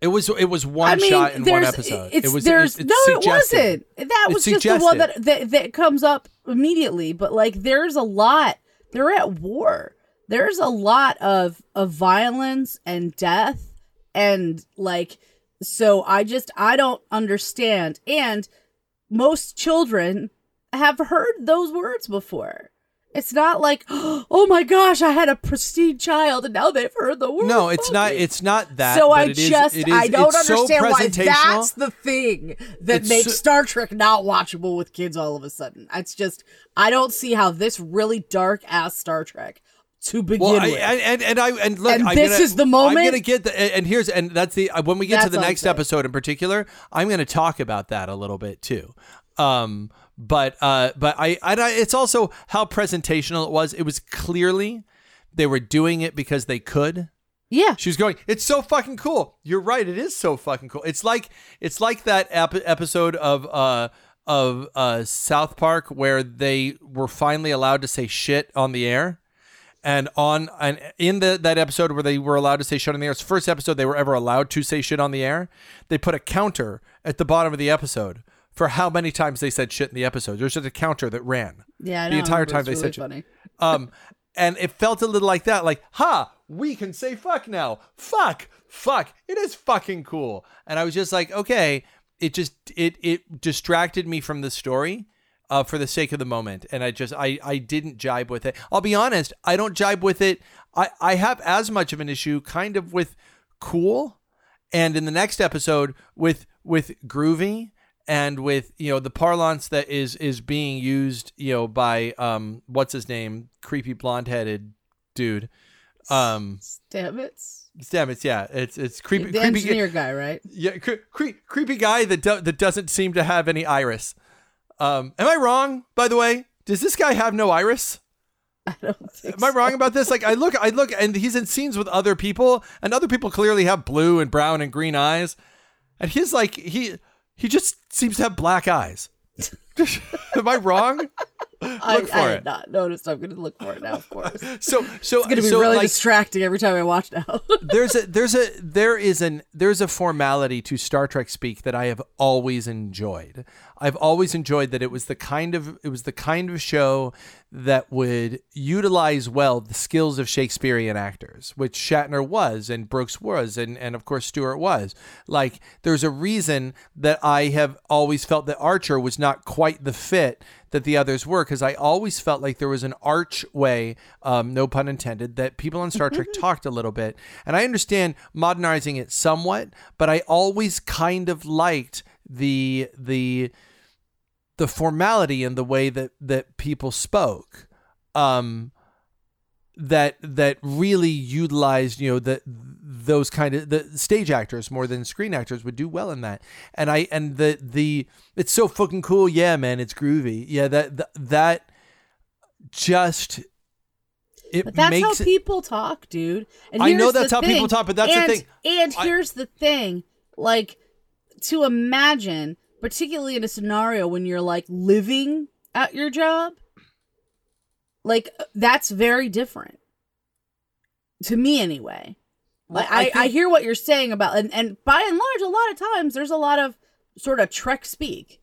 It was it was one I mean, shot in one episode. It was there's it, no, suggested. it wasn't. That was just the one that, that that comes up immediately. But like, there's a lot. They're at war. There's a lot of of violence and death, and like, so I just I don't understand. And most children have heard those words before. It's not like, oh my gosh, I had a pristine child and now they've heard the word. No, it's not. It's not that. so I is- just it is- I don't it's so understand why that's the thing that It's makes so- Star Trek not watchable with kids all of a sudden. It's just I don't see how this really dark ass Star Trek to begin Well, I, with. and, and I and look, And I'm this gonna- is the moment. I'm gonna get the and here's and that's the uh, when we get to the next episode in particular, I'm gonna talk about that a little bit too. Um, but uh, but I, I it's also how presentational it was. It was clearly they were doing it because they could. yeah, She was going, "It's so fucking cool." You're right. It is so fucking cool. It's like it's like that ep- episode of uh of uh South Park where they were finally allowed to say shit on the air. And on and in the that episode where they were allowed to say shit on the air, it's the first episode they were ever allowed to say shit on the air. They put a counter at the bottom of the episode for how many times they said shit in the episode. There's just a counter that ran yeah. The entire time they really said shit. funny. Um, and it felt a little like that, like, ha, we can say fuck now. Fuck, fuck. It is fucking cool. And I was just like, okay, it just it it distracted me from the story. Uh, for the sake of the moment, and I just I I didn't jibe with it. I'll be honest, I don't jibe with it. I I have as much of an issue, kind of with cool, and in the next episode with with groovy and with you know the parlance that is is being used you know by um what's his name? Creepy blonde headed dude. Um damn it yeah. It's it's creepy the creepy engineer guy, right? yeah cre- cre- creepy guy that do- that doesn't seem to have any iris. Um am i wrong by the way? Does this guy have no iris? I don't think. Am I wrong about this? Like I look, I look, and he's in scenes with other people, and other people clearly have blue and brown and green eyes, and he's like he he just seems to have black eyes. Am I wrong? I, Look for I it. not noticed. I'm going to look for it now. Of course, it's So so going to be so, really like, distracting every time I watch now. there's a there's a there is an there's a formality to Star Trek speak that I have always enjoyed. I've always enjoyed that it was the kind of it was the kind of show that would utilize well the skills of Shakespearean actors, which Shatner was and Brooks was and and of course Stewart was. Like there's a reason that I have always felt that Archer was not quite the fit that the others were because I always felt like there was an archway, um, no pun intended, that people on Star Trek talked a little bit. And I understand modernizing it somewhat, but I always kind of liked the the the formality and the way that that people spoke. Um, that that really utilized you know that those kind of the stage actors more than screen actors would do well in that and i and the the it's so fucking cool yeah man it's groovy yeah that that, that just it But that's makes how it, people talk, dude. And I know that's how people talk, but that's the thing. And I- here's the thing: like to imagine, particularly in a scenario when you're like living at your job, like that's very different to me, anyway. Like Well, I I, I, hear what you're saying about, and and by and large, a lot of times there's a lot of sort of Trek speak.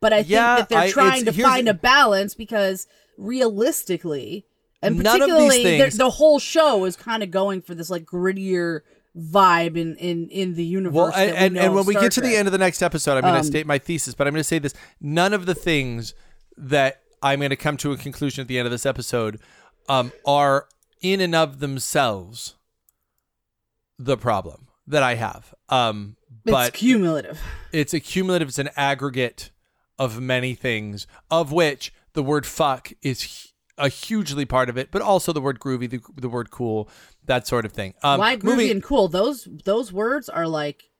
But I think that they're trying to find a balance because realistically, and None of these particularly the- things- the whole show is kind of going for this like grittier vibe in in in the universe. well and, we and, and when we get to the end of the next episode i'm going to Um, state my thesis but i'm going to say this none of the things that i'm going to come to a conclusion at the end of this episode um, are in and of themselves the problem that i have um, but it's cumulative. it's a cumulative it's an aggregate of many things of which the word fuck is a hugely part of it but also the word groovy the, the word cool that sort of thing um, Why groovy moving- and cool? Those those words are like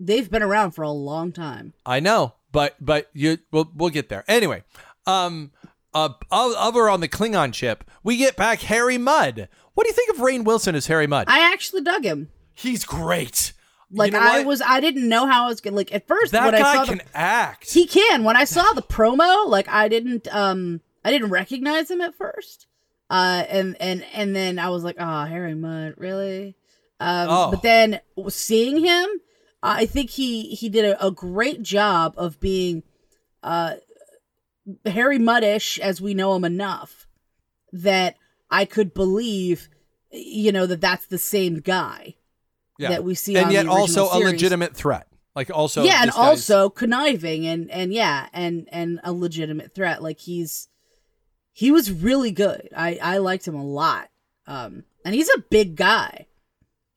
they've been around for a long time. I know, but but you we'll we'll get there. Anyway, um uh over on the Klingon ship, we get back Harry Mudd. What do you think of Rainn Wilson as Harry Mudd? I actually dug him. He's great. You Like know I what? was, I didn't know how I was gonna like at first that when I guy saw can the act. He can. When I saw the promo, like I didn't um I didn't recognize him at first. Uh and and and then I was like, "Oh, Harry Mudd, really?" Um, Oh. But then seeing him, I think he he did a, a great job of being uh, Harry Muddish as we know him enough that I could believe, you know, that that's the same guy Yeah. that we see, and yet also a legitimate threat. Like also yeah, and also conniving and and yeah, and and a legitimate threat. Like he's he was really good. I I liked him a lot. Um, and he's a big guy.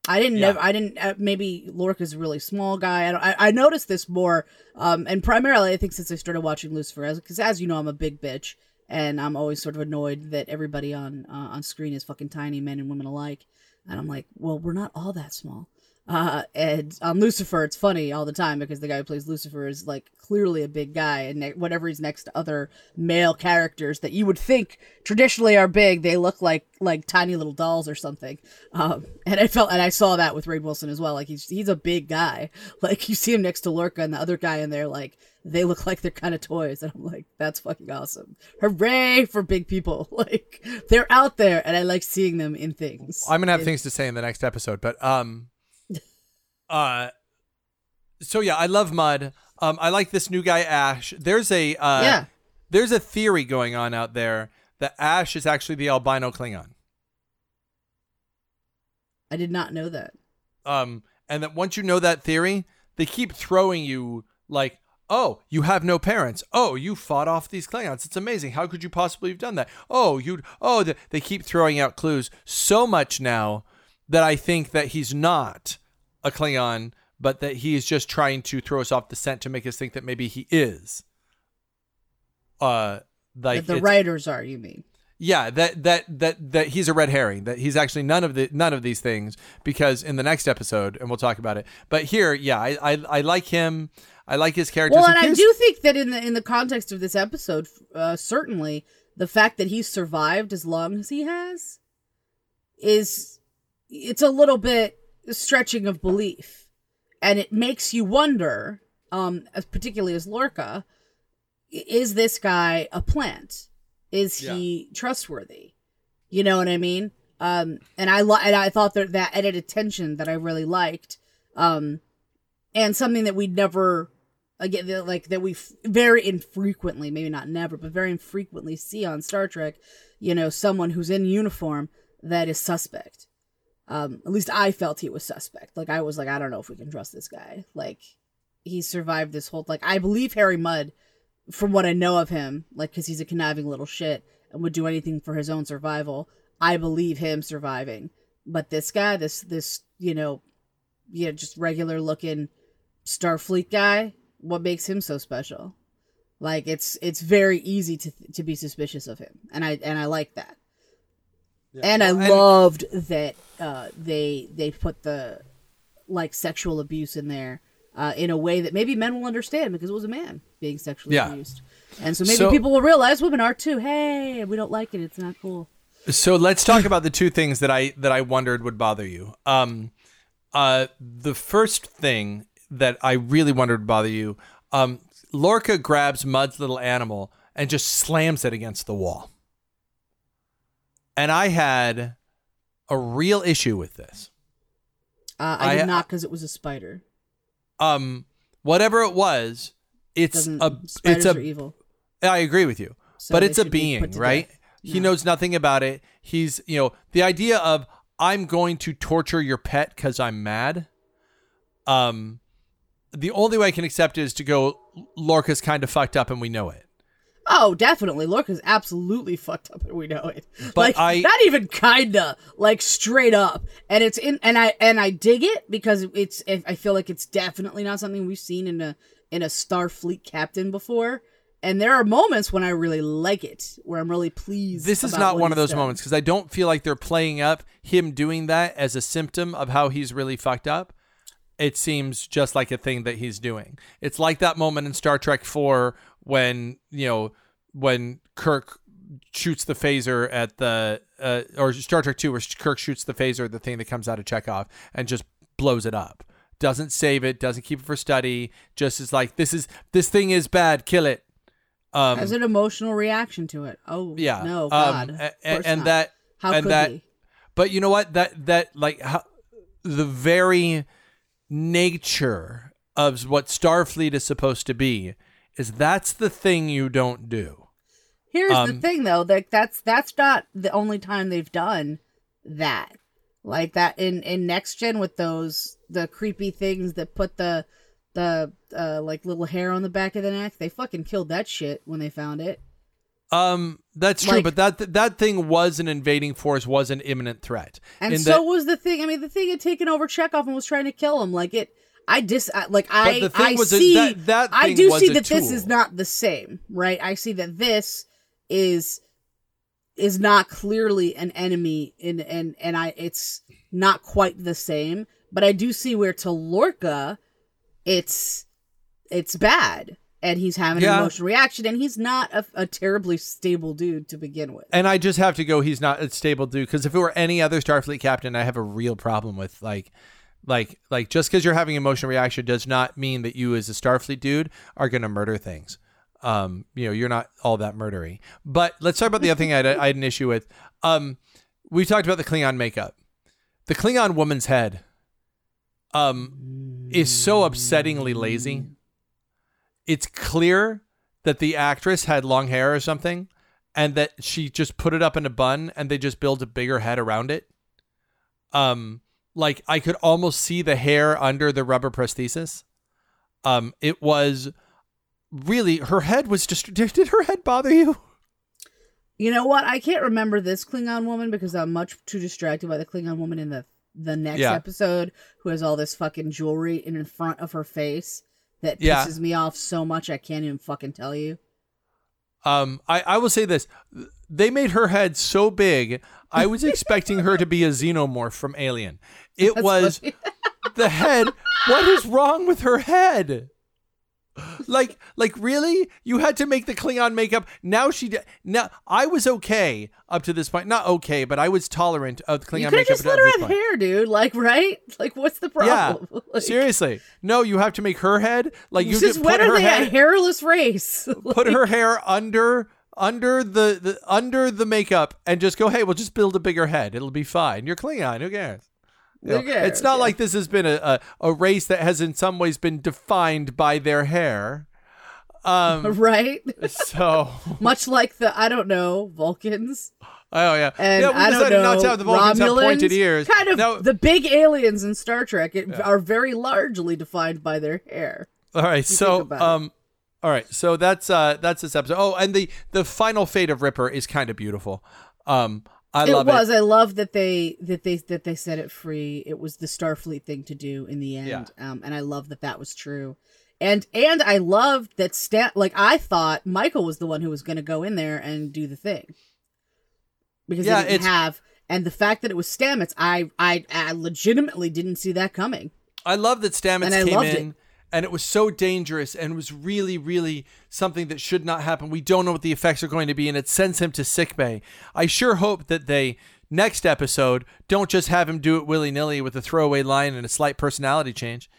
I didn't Yeah. know. I didn't. Uh, maybe Lorca's a really small guy. I, don't, I I noticed this more. Um, and primarily I think since I started watching Lucifer, because as you know, I'm a big bitch, and I'm always sort of annoyed that everybody on uh, on screen is fucking tiny, men and women alike. And I'm like, well, we're not all that small. Uh, and on Lucifer, it's funny all the time because the guy who plays Lucifer is like clearly a big guy, and ne- whenever he's next to other male characters that you would think traditionally are big, they look like like tiny little dolls or something. Um, and I felt, and I saw that with Rainn Wilson as well. Like he's he's a big guy. Like you see him next to Lorca and the other guy in there, like they look like they're kind of toys, and I'm like, that's fucking awesome. Hooray for big people! Like they're out there, and I like seeing them in things. I'm gonna have In- things to say in the next episode, but um, uh, so yeah, I love Mudd. Um, I like this new guy Ash. There's a uh, Yeah. there's a theory going on out there that Ash is actually the albino Klingon. I did not know that. Um, and that once you know that theory, they keep throwing you like, oh, you have no parents. Oh, you fought off these Klingons. It's amazing. How could you possibly have done that? Oh, you. Oh, th- they keep throwing out clues so much now that I think that he's not a Klingon, but that he is just trying to throw us off the scent to make us think that maybe he is. Uh, like that the writers are, you mean? yeah, that that that that he's a red herring. That he's actually none of the none of these things because in the next episode, and we'll talk about it. But here, yeah, I I, I like him. I like his character. Well, and I do think that in the in the context of this episode, uh, certainly the fact that he's survived as long as he has is it's a little bit stretching of belief, and it makes you wonder, um, as particularly as Lorca, is this guy a plant? Is he trustworthy? You know what I mean? Um, and I li- and I thought that that added a tension that I really liked. Um, and something that we'd never again like that we f- very infrequently maybe not never but very infrequently see on star trek you know someone who's in uniform that is suspect um at least i felt he was suspect like i was like i don't know if we can trust this guy like he survived this whole like i believe harry mudd from what i know of him like because he's a conniving little shit and would do anything for his own survival i believe him surviving but this guy this this you know you know just regular looking Starfleet guy, what makes him so special? Like it's it's very easy to to be suspicious of him, and I and I like that. And I well, and- loved that uh, they they put the like sexual abuse in there uh, in a way that maybe men will understand because it was a man being sexually Yeah. abused, and so maybe So- people will realize women are too. Hey, we don't like it; it's not cool. So let's talk about the two things that I that I wondered would bother you. Um, uh, the first thing that I really wondered would bother you. Um, Lorca grabs Mudd's little animal and just slams it against the wall. And I had a real issue with this. Uh, I did I- not because it was a spider. Um, whatever it was, it's Doesn't a spiders it's are a evil? I agree with you. So but it's a should be being, right? He No. knows nothing about it. He's, you know, the idea of I'm going to torture your pet cuz I'm mad. Um the only way I can accept is to go Lorca's kind of fucked up and we know it. Oh, definitely. Lorca's absolutely fucked up, and we know it. But like I- not even kinda, like straight up. And it's in, and I and I dig it because it's. I feel like it's definitely not something we've seen in a in a Starfleet captain before. And there are moments when I really like it, where I'm really pleased. This is not one of those done. moments because I don't feel like they're playing up him doing that as a symptom of how he's really fucked up. It seems just like a thing that he's doing. It's like that moment in Star Trek 4 when, you know, when Kirk shoots the phaser at the uh, or Star Trek 2 where Kirk shoots the phaser the thing that comes out of Chekov and just blows it up. Doesn't save it, doesn't keep it for study, just is like this is this thing is bad, kill it. Um Has an emotional reaction to it. Oh yeah. no, um, God, a- Of a- course and that how and could that he? but you know what? That that like how, the very nature of what Starfleet is supposed to be is that's the thing you don't do. Here's the Um, thing though, that that's that's not the only time they've done that. Like that in in next gen with those the creepy things that put the the uh like little hair on the back of the neck. They fucking killed that shit when they found it. Um, that's true, Like- but that that thing was an invading force, was an imminent threat. And In so that- was the thing. I mean, the thing had taken over Chekov and was trying to kill him. Like it, I dis, I, like I, the thing I was a- see, that- that I do see that this is not the same, right? I see that this is is not clearly an enemy, in and and I, it's not quite the same. But I do see where to Lorca, it's it's bad, and he's having Yeah. an emotional reaction, and he's not a, a terribly stable dude to begin with. and I just have to go. He's not a stable dude because if it were any other Starfleet captain, I have a real problem with like, like, like just because you're having emotional reaction does not mean that you as a Starfleet dude are gonna murder things. Um, you know, you're not all that murdery. But let's talk about the other thing I had, I had an issue with. Um, we talked about the Klingon makeup. The Klingon woman's head, um, is so upsettingly lazy. It's clear that the actress had long hair or something and that she just put it up in a bun and they just built a bigger head around it. Um like I could almost see the hair under the rubber prosthesis. Um it was really her head was just did, did her head bother you? You know what? I can't remember this Klingon woman because I'm much too distracted by the Klingon woman in the the next Yeah. episode who has all this fucking jewelry in front of her face that Yeah. pisses me off so much I can't even fucking tell you. Um I I will say this. They made her head so big, I was expecting her to be a xenomorph from Alien. It That's was the head. What is wrong with her head? Like, like really? You had to make the Klingon makeup. Now she. d- Now I was okay up to this point. Not okay, but I was tolerant of the Klingon you could makeup just let her have point. hair, dude. Like, right? Like, what's the Yeah, problem? Like, seriously. No, you have to make her head like you when put are they a hairless race? Put her hair under under the, the under the makeup and just go. Hey, we'll just build a bigger head. It'll be fine. You're Klingon. Who cares? You know? It's not Yeah. like this has been a, a, a race that has in some ways been defined by their hair. Um, right? so Much like the I don't know Vulcans oh yeah, and yeah. We I don't know not to have the Vulcans have pointed ears. Kind of Now- the big aliens in Star Trek it, are very largely defined by their hair. all right, so about it. um, all right, so that's uh that's this episode. Oh, and the the final fate of Ripper is kind of beautiful. Um, I it was. it. I love that they that they that they set it free. It was the Starfleet thing to do in the end, Yeah. um, and I love that that was true. And and I loved that Stan. Like I thought Michael was the one who was going to go in there and do the thing because Yeah, he didn't have. And the fact that it was Stamets, I, I I legitimately didn't see that coming. I love that Stamets came in. it. And it was so dangerous and was really, really something that should not happen. We don't know what the effects are going to be, and it sends him to sickbay. I sure hope that they next episode don't just have him do it willy nilly with a throwaway line and a slight personality change.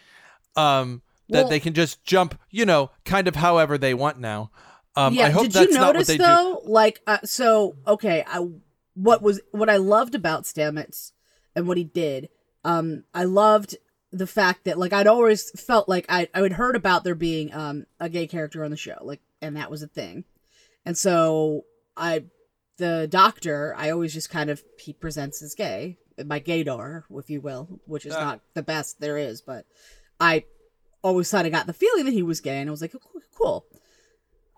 Um, that Well- they can just jump, you know, kind of however they want now. Um, yeah, I hope did that's you not what notice they do. though? Like, uh, so okay, I what was what I loved about Stamets and what he did. Um, I loved the fact that like I'd always felt like I I had heard about there being um a gay character on the show, like, and that was a thing, and so I the doctor I always just kind of he presents as gay, my gaydar, if you will, which is Ah. not the best there is, but I always kind of got the feeling that he was gay, and I was like, "Oh, cool.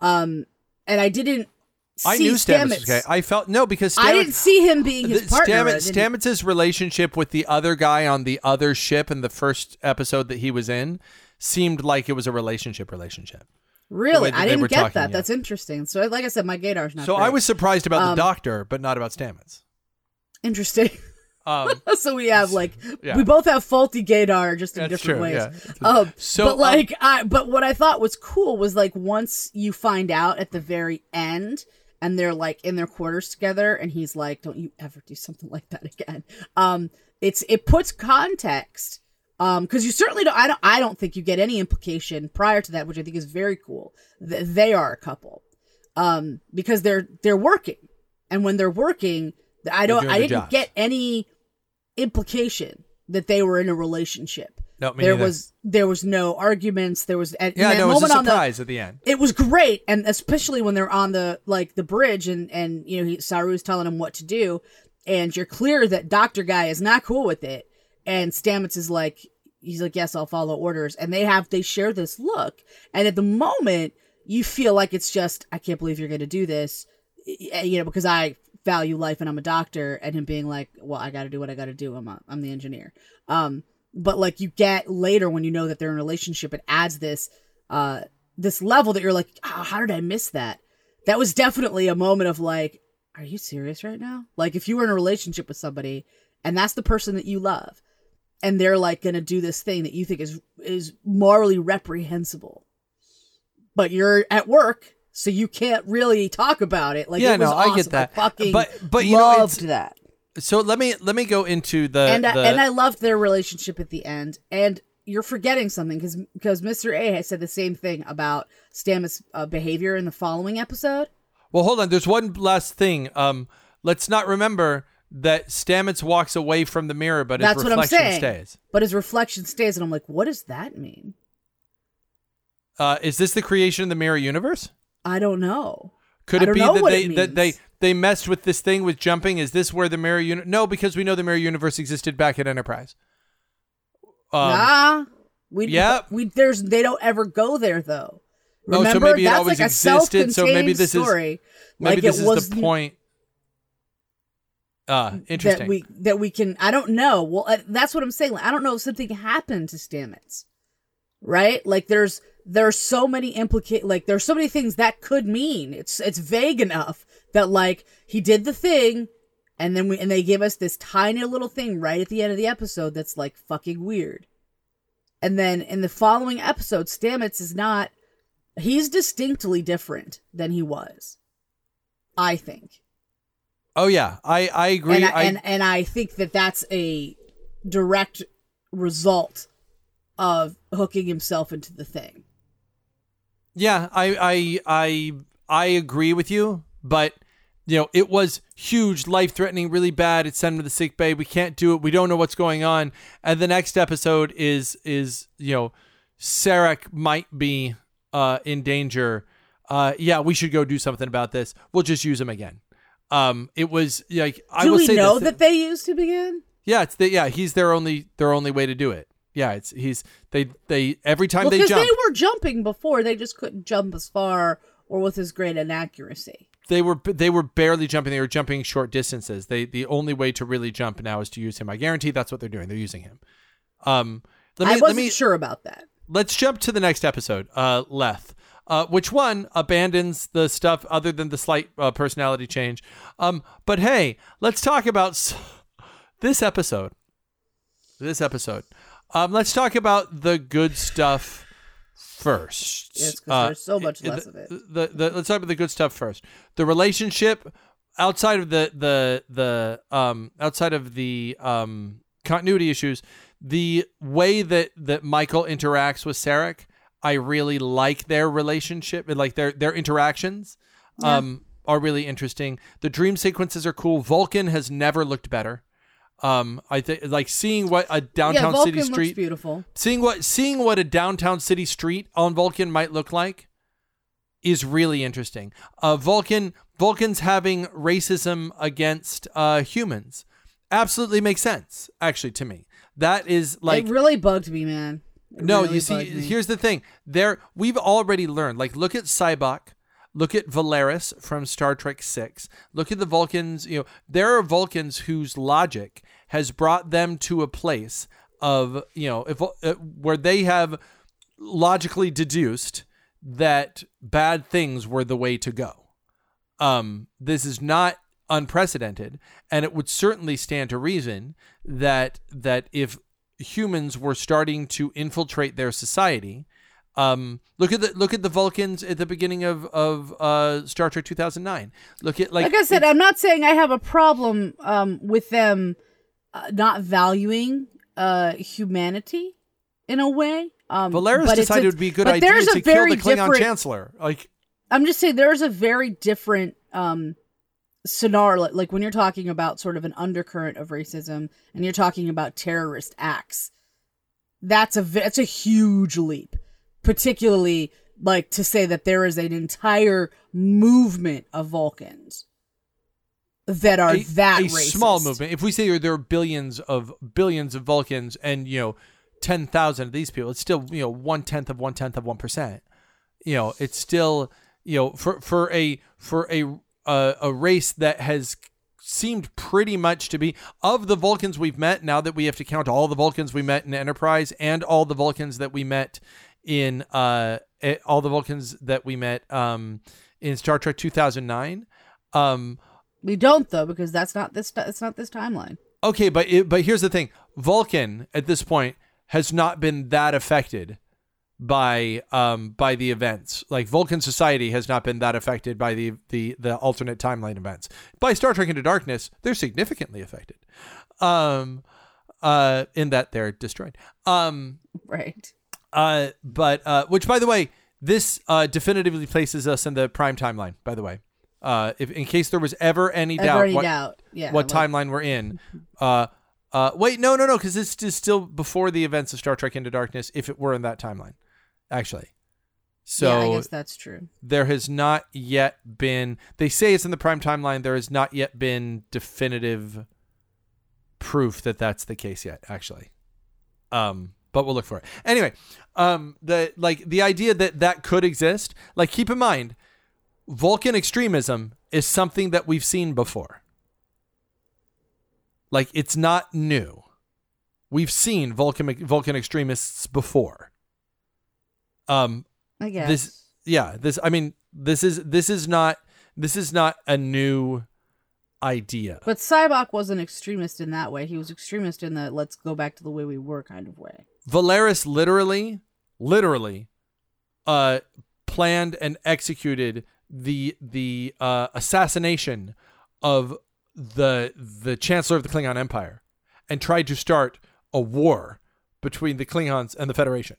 Um, and I didn't. I knew Stamets, gay. I felt no because Stamets, I didn't see him being his partner. Stamets, relationship with the other guy on the other ship in the first episode that he was in seemed like it was a relationship relationship. really, I didn't get talking, that. yeah. That's interesting. So, like I said, my gaydar's not. so I was surprised about Um, the doctor, but not about Stamets. interesting. Um, so we have like Yeah. we both have faulty gaydar just in That's different true, ways. yeah. Um, So, but um, like I but what I thought was cool was like once you find out at the very end and they're like in their quarters together and he's like don't you ever do something like that again. Um it's it puts context um cuz you certainly don't I don't I don't think you get any implication prior to that which I think is very cool. that they are a couple. Um because they're they're working. And when they're working I don't I didn't jobs. get any implication that they were in a relationship. No, there neither. was there was no arguments. There was and Yeah, that no, it was a on the surprise at the end. it was great and especially when they're on the like the bridge and and you know he, saru's telling him what to do and you're clear that doctor guy is not cool with it and stamets is like he's like yes i'll follow orders and they have they share this look and at the moment you feel like it's just i can't believe you're going to do this you know because i value life and i'm a doctor and him being like well i got to do what i got to do. I'm a, i'm the engineer. Um but like you get later when you know that they're in a relationship it adds this uh this level that you're like oh, how did i miss that? That was definitely a moment of like are you serious right now? Like if you were in a relationship with somebody and that's the person that you love and they're like gonna do this thing that you think is is morally reprehensible but you're at work so you can't really talk about it like Yeah, it was no, I get awesome. that. fucking But- but, you know, loved it's- that So let me let me go into the and I, the, and I loved their relationship at the end. And you're forgetting something because because Mr. A has said the same thing about Stamets' uh, behavior in the following episode. Well, hold on. There's one last thing. Um, let's not remember that Stamets walks away from the mirror, but his That's what I'm reflection saying. stays. But his reflection stays, and I'm like, what does that mean? Uh, is this the creation of the mirror universe? I don't know. Could it be that they it that they they messed with this thing with jumping? Is this where the mirror universe? No, because we know the mirror universe existed back at Enterprise. Um, nah, we yep. we there's they don't ever go there though. Oh, so Remember, maybe it always like existed, so maybe this is- maybe like this is the point. Uh, interesting. that we that we can i don't know well uh, that's what i'm saying like, i don't know if something happened to stamets right like there's there's so many implicate like there's so many things that could mean it's it's vague enough that like he did the thing and then we and they give us this tiny little thing right at the end of the episode that's like fucking weird and then in the following episode stamets is not he's distinctly different than he was i think oh yeah, I I agree. and I, I, and and I think that that's a direct result of hooking himself into the thing. Yeah, I I I I agree with you, but you know, it was huge, life threatening, really bad. It's sent him to the sick bay. We can't do it. We don't know what's going on. And the next episode is is you know, Sarek might be uh in danger. Uh yeah, we should go do something about this. We'll just use him again. Um it was like I Do will we say know this, that they used to begin? yeah, it's the, yeah, he's their only their only way to do it. Yeah, it's he's they they every time Well, they because jump they were jumping before, they just couldn't jump as far or with as great an accuracy. they were they were barely jumping. They were jumping short distances. They the only way to really jump now is to use him. I guarantee that's what they're doing. They're using him. Um, let me I wasn't me sure about that. let's jump to the next episode. Uh, Lethe. Uh, which one abandons the stuff other than the slight uh, personality change? Um, but hey, let's talk about s- this episode. This episode. Um, let's talk about the good stuff first. Yes, 'cause Uh, there's so much the- less of it. The, the, let's talk about the good stuff first. The relationship outside of the the the um outside of the um continuity issues, the way that that Michael interacts with Sarek, I really like their relationship, and like their their interactions. Um are really interesting. The dream sequences are cool. Vulcan has never looked better. Um, I think like seeing what a downtown Vulcan city street beautiful. seeing what seeing what a downtown city street on Vulcan might look like is really interesting. Uh, Vulcan Vulcans having racism against uh, humans absolutely makes sense. Actually, to me, that is like it really bugged me, man. It no. really you see, here's the thing. There, we've already learned. Like, look at Sybok. Look at Valeris from Star Trek Six. Look at the Vulcans. You know, there are Vulcans whose logic has brought them to a place of you know, if uh, where they have logically deduced that bad things were the way to go. Um, this is not unprecedented, and it would certainly stand to reason that that if humans were starting to infiltrate their society, um, look at the look at the Vulcans at the beginning of of uh, Star Trek 2009. Look at like like I said, I'm not saying I have a problem um, with them uh, not valuing uh, humanity in a way. Um, Valeris decided a- it would be a good idea there's to a kill the Klingon chancellor. Like I'm just saying there's a very different um, scenario like, like when you're talking about sort of an undercurrent of racism and you're talking about terrorist acts that's a that's a huge leap particularly like to say that there is an entire movement of vulcans that are a, that a racist. small movement. If we say there are billions of billions of Vulcans and you know ten thousand of these people, it's still you know one tenth of one tenth of one percent. You know, it's still you know for for a for a uh, a race that has seemed pretty much to be of the Vulcans we've met. Now that we have to count all the Vulcans we met in Enterprise and all the Vulcans that we met in uh eh, all the Vulcans that we met um in Star Trek two thousand nine. Um, we don't though because that's not this it's not this timeline Okay, but it, but here's the thing: Vulcan at this point has not been that affected by um by the events. Like Vulcan society has not been that affected by the the the alternate timeline events. By Star Trek Into Darkness, they're significantly affected. Um, uh, in that they're destroyed. Um, right uh, but uh, which by the way, this uh definitively places us in the prime timeline. By the way, uh, if in case there was ever any Ever doubt, any what, doubt yeah what like- timeline we're in. Uh, uh, wait, no, no, no, because this is still before the events of Star Trek Into Darkness. If it were in that timeline, actually, so yeah i guess that's true there has not yet been. They say it's in the prime timeline. There has not yet been definitive proof that that's the case yet. Actually, um, but we'll look for it anyway. Um, the like the idea that that could exist. Like, keep in mind, Vulcan extremism is something that we've seen before. Like it's not new. We've seen Vulcan Vulcan extremists before. Um i guess this yeah, this I mean this is this is not this is not a new idea. But Sybok wasn't extremist in that way. He was extremist in the let's go back to the way we were kind of way. Valeris literally literally uh planned and executed the the uh assassination of the the chancellor of the Klingon Empire and tried to start a war between the Klingons and the Federation.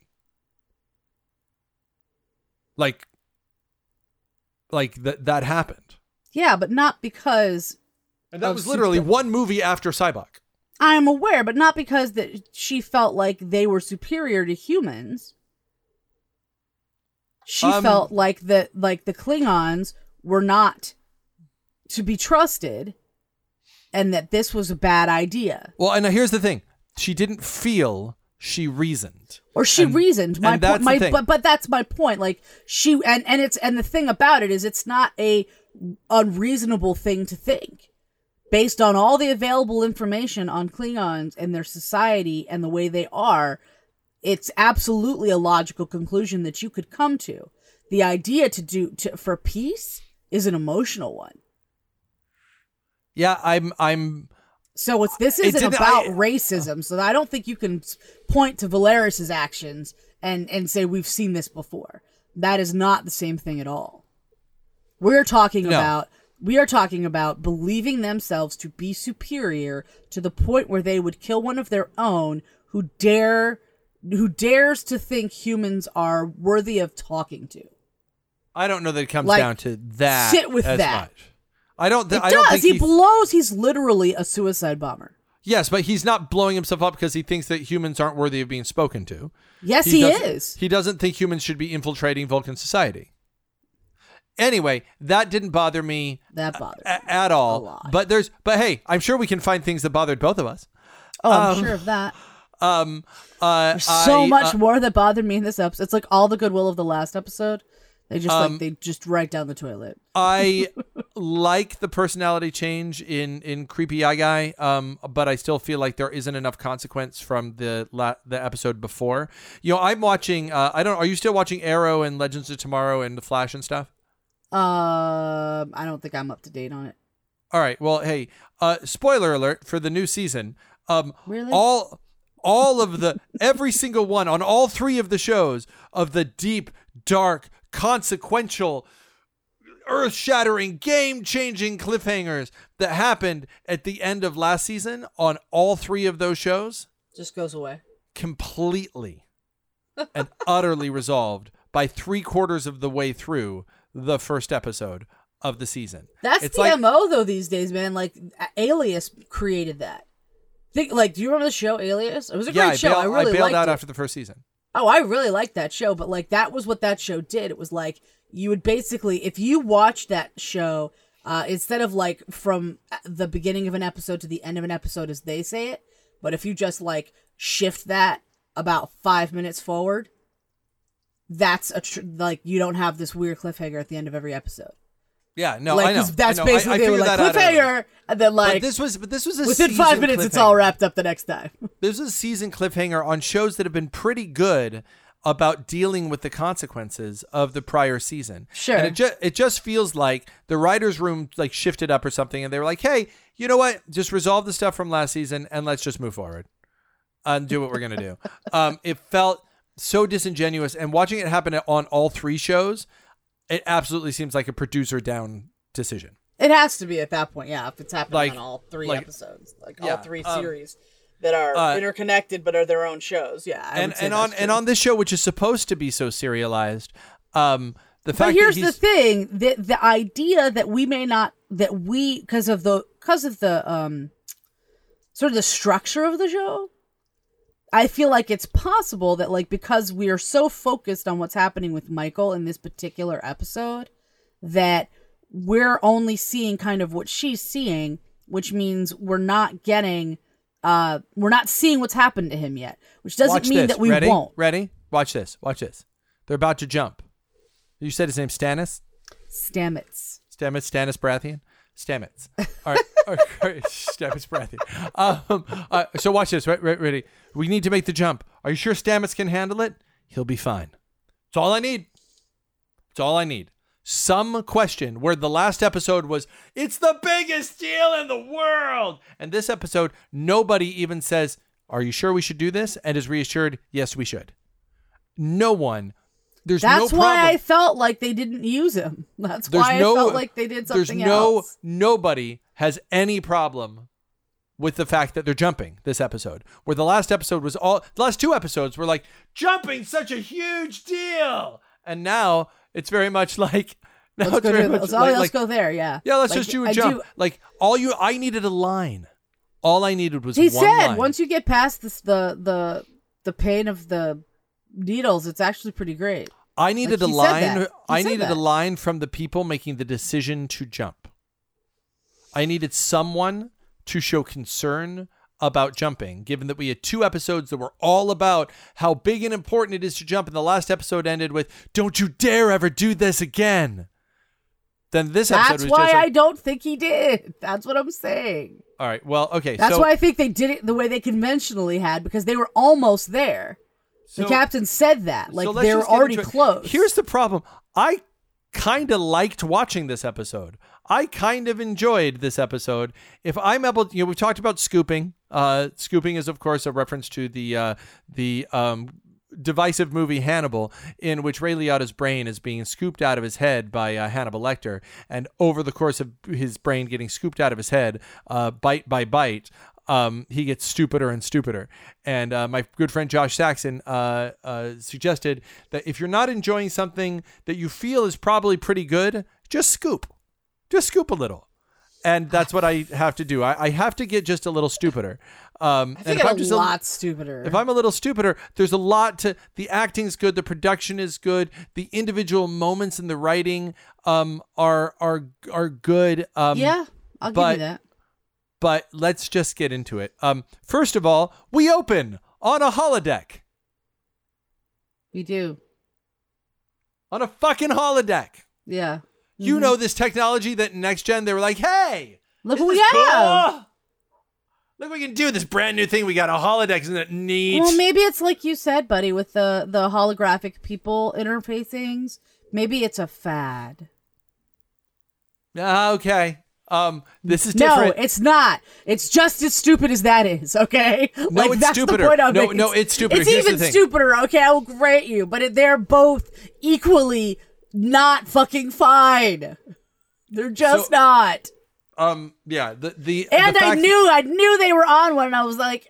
Like like that that happened. Yeah, but not because And that was literally super- one movie after Sybok. I'm aware, but not because that she felt like they were superior to humans. She Um, felt like that like the Klingons were not to be trusted and that this was a bad idea. Well, and here's the thing. She didn't feel, she reasoned. or she And- reasoned my and that's point the my but but that's my point like she and and it's and the thing about it is it's not a unreasonable thing to think based on all the available information on klingons and their society and the way they are it's absolutely a logical conclusion that you could come to the idea to do to, for peace is an emotional one Yeah, I'm I'm So it's this isn't about I- racism. So I don't think you can point to Valeris's actions and and say we've seen this before. That is not the same thing at all. We're talking No. about we are talking about believing themselves to be superior to the point where they would kill one of their own who dare who dares to think humans are worthy of talking to. I don't know that it comes Like, down to that. sit with that. Much. I don't. Th- It I don't does. think He he's- blows. He's literally a suicide bomber. Yes, but he's not blowing himself up because he thinks that humans aren't worthy of being spoken to. Yes, he, doesn't- is. He doesn't think humans should be infiltrating Vulcan society. Anyway, that didn't bother me That bothers. me. a- at all. But there's, but hey, I'm sure we can find things that bothered both of us. Oh, I'm um, sure of that. Um, uh, There's so I, much uh, more that bothered me in this episode. It's like all the goodwill of the last episode. They just Um, like they just right down the toilet. I like the personality change in in creepy eye guy, um, but I still feel like there isn't enough consequence from the la- the episode before. You know, I'm watching. Uh, I don't. Are you still watching Arrow and Legends of Tomorrow and the Flash and stuff? Um, I don't think I'm up to date on it. All right. Well, hey, uh, spoiler alert for the new season. Um, Really? all all of the every single one on all three of the shows of the deep, dark, consequential, earth-shattering, game-changing cliffhangers that happened at the end of last season on all three of those shows Just goes away. completely and utterly resolved by three quarters of the way through the first episode of the season. That's it's the like mo though these days, man. Like Alias created that. Think like, do you remember the show Alias? It was a yeah, great show. bailed, I really bailed liked out it. after the first season. Oh, I really liked that show, but like that was what that show did. It was like you would basically, if you watched that show, uh, instead of like from the beginning of an episode to the end of an episode, as they say it, but if you just like shift that about five minutes forward, that's a tr- like you don't have this weird cliffhanger at the end of every episode. Yeah, no, like I know. that's I know. Basically I they were like that cliffhanger, and then like But this was, but this was a within five minutes, it's all wrapped up the next time. This was a season cliffhanger on shows that have been pretty good about dealing with the consequences of the prior season. Sure. And it just it just feels like the writers' room like shifted up or something, and they were like, "Hey, you know what? Just resolve the stuff from last season, and let's just move forward and do what we're gonna do." um, it felt so disingenuous, and watching it happen on all three shows, it absolutely seems like a producer down decision. It has to be at that point, yeah. If it's happening Like- on all three like- episodes, like Yeah, all three um, series that are uh, interconnected but are their own shows, yeah. I and and on that's and on this show, which is supposed to be so serialized, um, the But fact here's that the thing: the the idea that we may not that we because of the because of the um sort of the structure of the show. I feel like it's possible that like because we are so focused on what's happening with Michael in this particular episode that we're only seeing kind of what she's seeing, which means we're not getting uh we're not seeing what's happened to him yet, which doesn't watch mean this. that we Ready? won't. Ready? Watch this. Watch this. They're about to jump. You said his name Stannis. Stamets. Stamets. Stannis Baratheon. Stamets. All right. All right. Stamets Baratheon. Um, uh, so watch this. Right, right, ready? We need to make the jump. Are you sure Stamets can handle it? He'll be fine. It's all I need. It's all I need. Some question where the last episode was, it's the biggest deal in the world. And this episode, nobody even says, Are you sure we should do this? And is reassured, Yes, we should. No one. There's That's no why. I felt like they didn't use him. That's There's why no- I felt like they did something There's no else. nobody has any problem with the fact that they're jumping this episode. Where the last episode was all the last two episodes were like jumping such a huge deal. And now it's very much like now Let's go, very to, much let's, oh, like, let's like, go there. Yeah. yeah, let's Like, just do a jump. Like all you I needed a line. All I needed was he said line. once you get past this, the the the pain of the needles, it's actually pretty great. I needed Like, a line. I needed a line from the people making the decision to jump. I needed someone to show concern about jumping, given that we had two episodes that were all about how big and important it is to jump, and the last episode ended with "Don't you dare ever do this again." Then this episode That's was why like, I don't think he did. That's what I'm saying. all right, well, okay, That's so why I think they did it the way they conventionally had because they were almost there. The captain said that. Like So they're already close. Here's the problem. I kind of liked watching this episode. I kind of enjoyed this episode. If I'm able, you know, we've talked about scooping. Uh, scooping is, of course, a reference to the uh, the um, divisive movie Hannibal, in which Ray Liotta's brain is being scooped out of his head by uh, Hannibal Lecter, and over the course of his brain getting scooped out of his head, uh, bite by bite, um, he gets stupider and stupider. And uh, my good friend Josh Saxon uh, uh, suggested that if you're not enjoying something that you feel is probably pretty good, just scoop, just scoop a little. And that's what I have to do. I, I have to get just a little stupider. Um, I and think if a I'm just lot stupider. if I'm a little stupider, there's a lot to the acting's good, the production is good, the individual moments in the writing um are are are good. Um yeah, I'll give you that. But let's just get into it. Um first of all, we open on a holodeck. We do. On a fucking holodeck. Yeah. You know this technology that next gen they were like, "Hey, Mm-hmm. Look what we have. cool? Look what we can do this brand new thing. We got a holodeck. Isn't it neat?" Well, maybe it's like you said, buddy, with the the holographic people interface things. Maybe it's a fad. Ah, okay. Um this is No, it's not. It's just as stupid as that is. Okay, No, like it's that's stupider. the point I'm No, no, it's stupider. It's Here's even stupider. Okay, I will grant you, but it, they're both equally not fucking fine. They're just So- not. Um. Yeah. The the And the I knew, I knew they were on one. And I was like,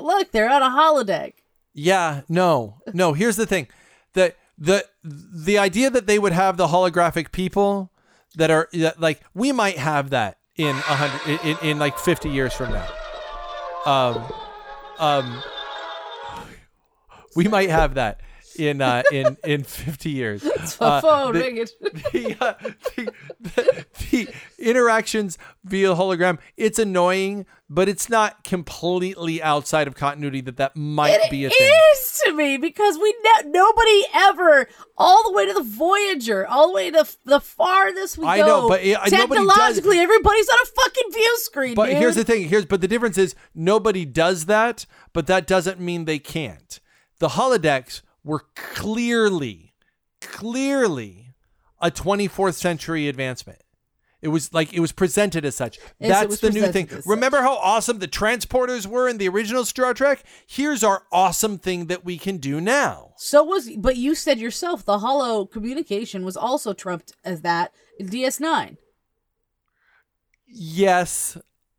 look, they're on a holodeck. Yeah. No. No. Here's the thing. That the the idea that they would have the holographic people that are that, like we might have that in a hundred in, in like fifty years from now. Um, um, we might have that in uh, in in fifty years. My Uh, phone, the- ring it. the, uh, the, the, the interactions via hologram it's annoying but it's not completely outside of continuity that that might It be a thing is to me because we ne- nobody ever all the way to the Voyager, all the way to the farthest we I go. know, but it- nobody does- technologically, everybody's on a fucking view screen. but dude. here's the thing here's but the difference is nobody does that but that doesn't mean they can't the holodecks were clearly clearly a 24th century advancement it was like it was presented as such. Yes, That's the new thing. Remember how awesome the transporters were in the original Star Trek? Here's our awesome thing that we can do now. So was, but you said yourself the hollow communication was also trumped as that in DS9. Yes,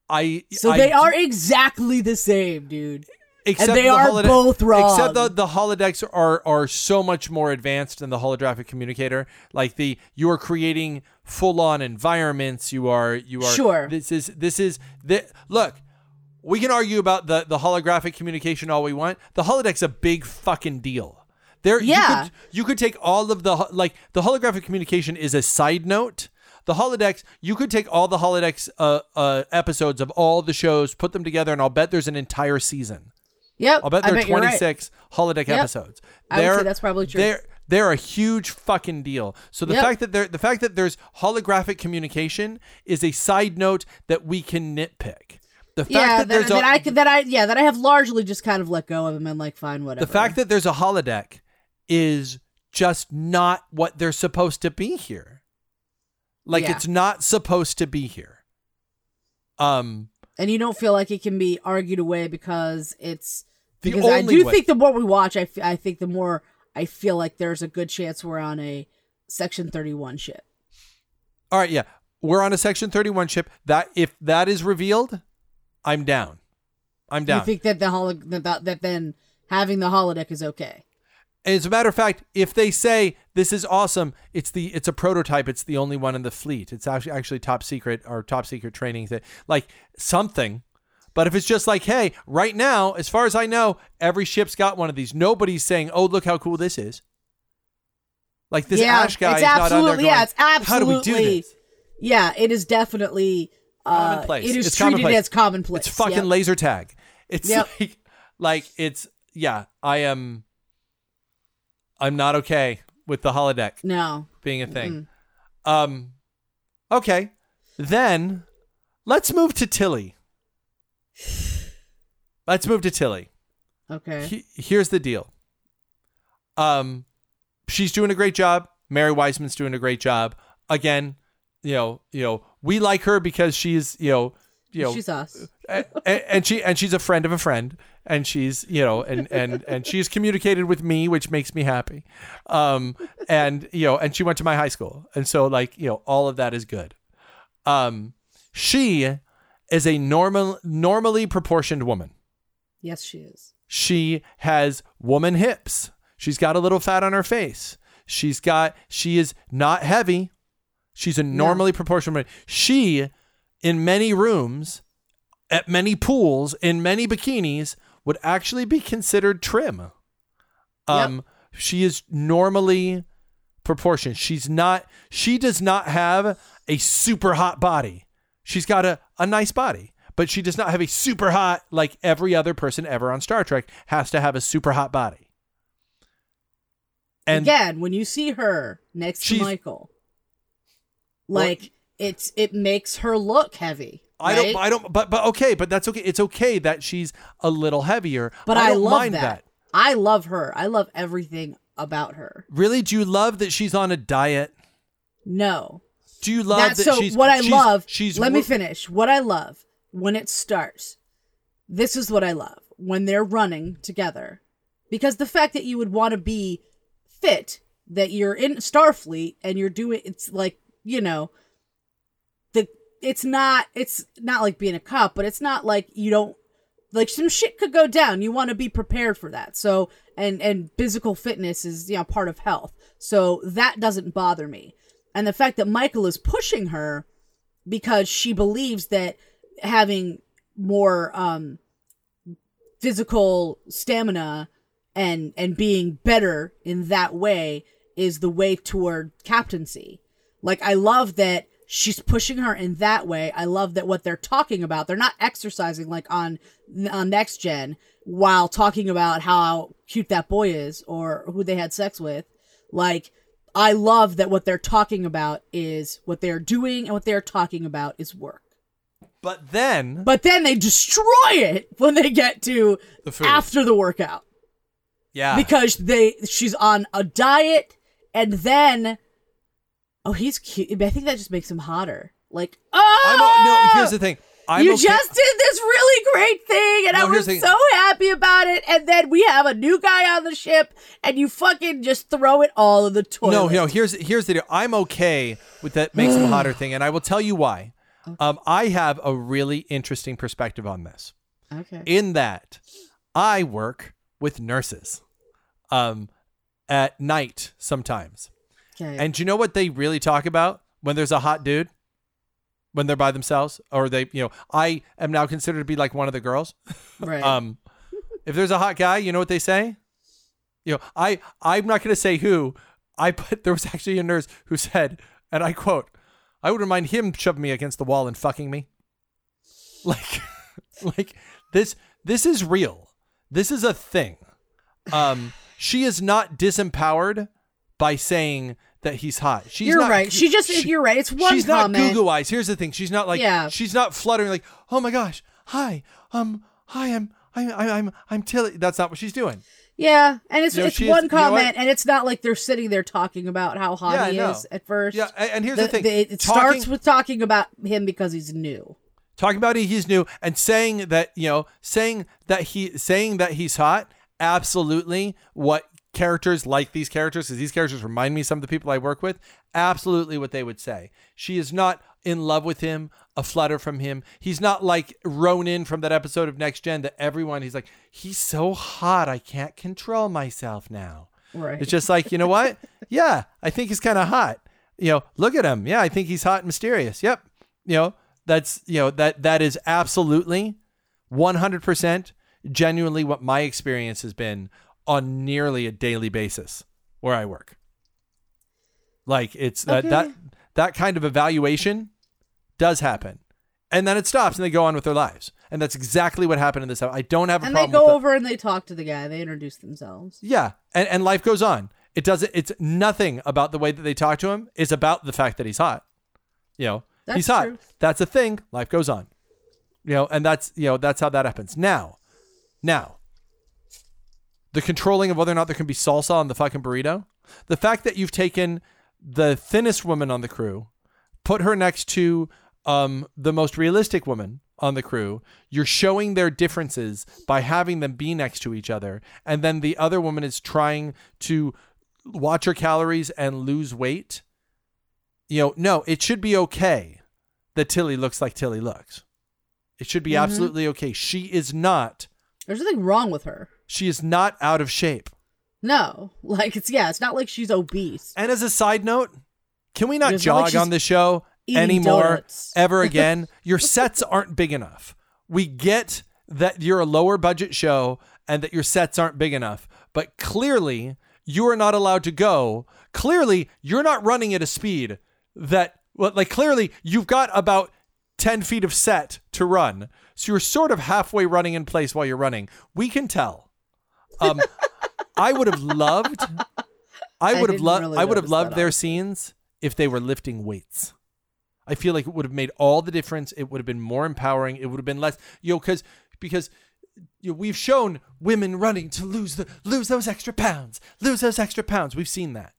I. So I they are exactly the same, dude. Except they the are both wrong. Except the the holodecks are are so much more advanced than the holographic communicator. Like the you are creating full on environments. You are you are Sure. This is this is the look. We can argue about the the holographic communication all we want. The holodeck's a big fucking deal. There, Yeah. You could, you could take all of the like the holographic communication is a side note. The holodecks, you could take all the holodecks uh, uh, episodes of all the shows, put them together, and I'll bet there's an entire season. Yep. I'll bet there are you're right. 26 holodeck Yep. episodes. I would say that's probably true. They're they're a huge fucking deal. So the Yep. fact that there the fact that there's holographic communication is a side note that we can nitpick. The fact Yeah, that that, there's that a I could- that I yeah that I have largely just kind of let go of them and like fine whatever. the fact that there's a holodeck is just not what they're supposed to be here. Like Yeah. it's not supposed to be here. Um and you don't feel like it can be argued away because it's The because I do way- think the more we watch, I, f- I think the more I feel like there's a good chance we're on a Section Thirty One ship. all right, yeah. We're on a section 31 ship. That if that is revealed, I'm down. I'm down. You think that the holo- that, that that then having the holodeck is okay? As a matter of fact, if they say this is awesome, it's the it's a prototype. It's the only one in the fleet. It's actually actually top secret or top secret training that like something. But if it's just like, hey, right now, as far as I know, every ship's got one of these. Nobody's saying, oh, look how cool this is. Like this yeah, Ash guy it's is not on there absolutely going, yeah, it's absolutely how do we do this? Yeah, it is definitely uh, Commonplace. It is It's treated commonplace. as commonplace. It's fucking Yep. laser tag. It's Yep. like like it's yeah, I am I'm not okay with the holodeck No, being a thing. Um okay. Then let's move to Tilly. Let's move to Tilly. okay. He- here's the deal. Um she's doing a great job. Mary Wiseman's doing a great job. Again, you know, you know, we like her because she's, you know, you know, She's us. and, and she and she's a friend of a friend and she's you know and and and she's communicated with me which makes me happy um and you know and she went to my high school and so like you know all of that is good um she is a normal normally proportioned woman Yes, she is. she has woman hips. She's got a little fat on her face. She's got she is not heavy. She's a normally proportioned woman. She in many rooms at many pools in many bikinis would actually be considered trim. Um she is normally proportioned. She's not she does not have a super hot body. She's got a, a nice body, but she does not have a super hot like every other person ever on Star Trek has to have a super hot body. And Again, when you see her next to Michael, like it's it makes her look heavy. I right? don't I don't but but okay, but that's okay. It's okay that she's a little heavier. But I I, love mind that. I love her. I love everything about her. Really? Do you love that she's on a diet? No, Do you love That's that so. she's what I she's- love. She's let me finish. What I love when it starts. This is what I love when they're running together, because the fact that you would want to be fit, that you're in Starfleet and you're doing it's like you know, the it's not it's not like being a cop, but it's not like you don't like some shit could go down. You want to be prepared for that. So and and physical fitness is you know part of health. So that doesn't bother me. And the fact that Michael is pushing her because she believes that having more um physical stamina and and being better in that way is the way toward captaincy. Like I love that she's pushing her in that way. I love that what they're talking about, they're not exercising like on on next gen while talking about how cute that boy is or who they had sex with. Like I love that what they're talking about is what they're doing and what they're talking about is work. But then But then they destroy it when they get to The food. after the workout yeah. because they she's on a diet and then oh he's cute. I think that just makes him hotter. Like oh I'm no, here's the ah! thing. I'm you okay- just did this really great thing, and No, I was so happy about it. And then we have a new guy on the ship, and you fucking just throw it all in the toilet. No, no. Here's here's the deal. I'm okay with that makes him hotter thing, and I will tell you why. Um, I have a really interesting perspective on this. Okay. In that, I work with nurses, um, at night sometimes, Okay. and do you know what they really talk about when there's a hot dude? When they're by themselves, or they, you know, I am now considered to be like one of the girls. right. Um, if there's a hot guy, you know what they say? You know, I I'm not going to say who. I put there was actually a nurse who said, and I quote, "I wouldn't mind him shoving me against the wall and fucking me." Like, like this this is real. This is a thing. Um, she is not disempowered by saying that he's hot. She's you're not, right. She just you're right. It's one she's comment. not Google eyes. Here's the thing. She's not like Yeah. she's not fluttering like, "Oh my gosh. Hi. Um hi, I'm I'm I'm I'm, I'm Tilly." That's not what she's doing. Yeah, and it's You know, it's she is- one you know comment, and it's not like they're sitting there talking about how hot Yeah, he is at first. Yeah, a- and here's the, thing. it talking, starts with talking about him because he's new. talking about he- he's new and saying that, you know, saying that he saying that he's hot, absolutely what characters like these characters because these characters remind me of some of the people I work with, absolutely what they would say. She is not in love with him, a flutter from him. He's not like Ronin from that episode of Next Gen that everyone he's like, he's so hot, I can't control myself now. Right. It's just like, you know what? Yeah, I think he's kind of hot. You know, look at him. Yeah, I think he's hot and mysterious. Yep. You know, that's, you know, that that is absolutely 100% genuinely what my experience has been on nearly a daily basis where I work. Like it's uh, that Okay. that that kind of evaluation does happen. And then it stops and they go on with their lives. And that's exactly what happened in this. I don't have a and they problem go with that. over and they talk to the guy. They introduce themselves. Yeah, and, and life goes on. It doesn't. It's nothing about the way that they talk to him. Is about the fact that he's hot. You know, That's he's hot. true. That's a thing. Life goes on. You know, and that's you know that's how that happens. Now, now, the controlling of whether or not there can be salsa on the fucking burrito. The fact that you've taken the thinnest woman on the crew, put her next to um, the most realistic woman on the crew. You're showing their differences by having them be next to each other. And then the other woman is trying to watch her calories and lose weight. You know, no, it should be okay that Tilly looks like Tilly looks. It should be absolutely okay. She is not. There's nothing wrong with her. She is not out of shape. No, like it's yeah, it's not like she's obese. And as a side note, can we not It's not like jog on the show anymore donuts. ever again? Your sets aren't big enough. We get that you're a lower budget show and that your sets aren't big enough, but clearly you are not allowed to go. Clearly you're not running at a speed that, well, like clearly you've got about 10 feet of set to run. So you're sort of halfway running in place while you're running. We can tell. Um, I would have loved. I I would have loved. really I would have loved their scenes if they were lifting weights. I feel like it would have made all the difference. It would have been more empowering. It would have been less, you know, because because you know, we've shown women running to lose the lose those extra pounds, lose those extra pounds. We've seen that.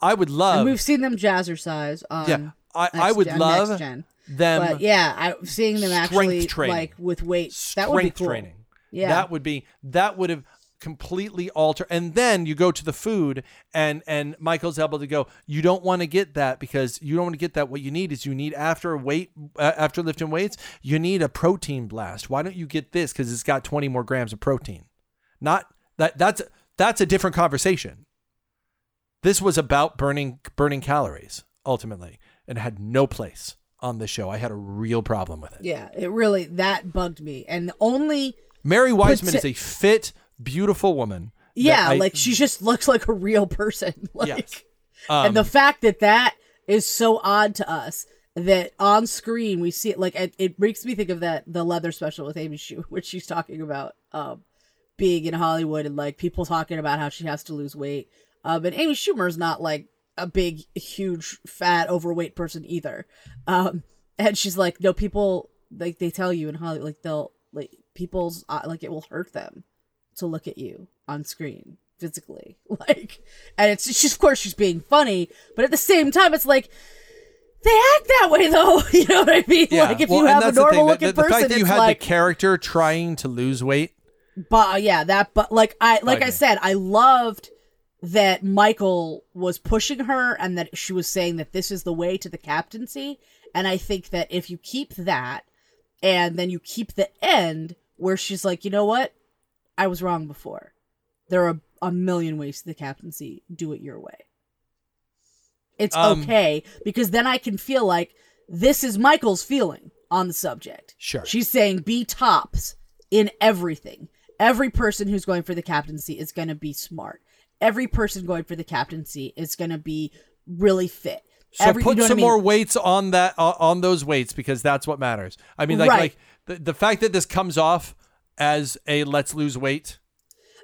I would love. and we've seen them jazzercise on yeah, I, I would gen- love them. But yeah, I seeing them actually like with weights. strength That would be cool. training. Yeah. That would be that would have completely altered and then you go to the food and and Michael's able to go you don't want to get that because you don't want to get that what you need is you need after weight uh, after lifting weights you need a protein blast why don't you get this cuz it's got 20 more grams of protein not that that's that's a different conversation this was about burning burning calories ultimately and had no place on the show. I had a real problem with it. Yeah, it really that bugged me. And the only Mary Wiseman is a fit, beautiful woman. yeah, I- like she just looks like a real person. like Yes. Um, and the fact that that is so odd to us that on screen we see it like it, it makes me think of that the leather special with Amy Schumer, which she's talking about um being in Hollywood and like people talking about how she has to lose weight. Um, and Amy Schumer is not like a big, huge, fat, overweight person either. Um, and she's like, no, people like they tell you in Hollywood, like they'll like people's uh, like it will hurt them to look at you on screen physically, like, and it's she's of course she's being funny, but at the same time, it's like. They act that way though, you know what I mean? yeah. Like if well, you have a the normal the- looking the, the person, fact that you had like the character trying to lose weight. but yeah, that but like I like I said, I loved that Michael was pushing her and that she was saying that this is the way to the captaincy. And I think that if you keep that and then you keep the end where she's like, you know what? I was wrong before. There are a million ways to the captaincy. Do it your way. It's Um, okay because then I can feel like this is Michael's feeling on the subject. Sure. She's saying be tops in everything. Every person who's going for the captaincy is going to be smart. Every person going for the captaincy is going to be really fit. So Every, put you know some I mean? more weights on that uh, on those weights because that's what matters. I mean, like Right. like the, the fact that this comes off as a let's lose weight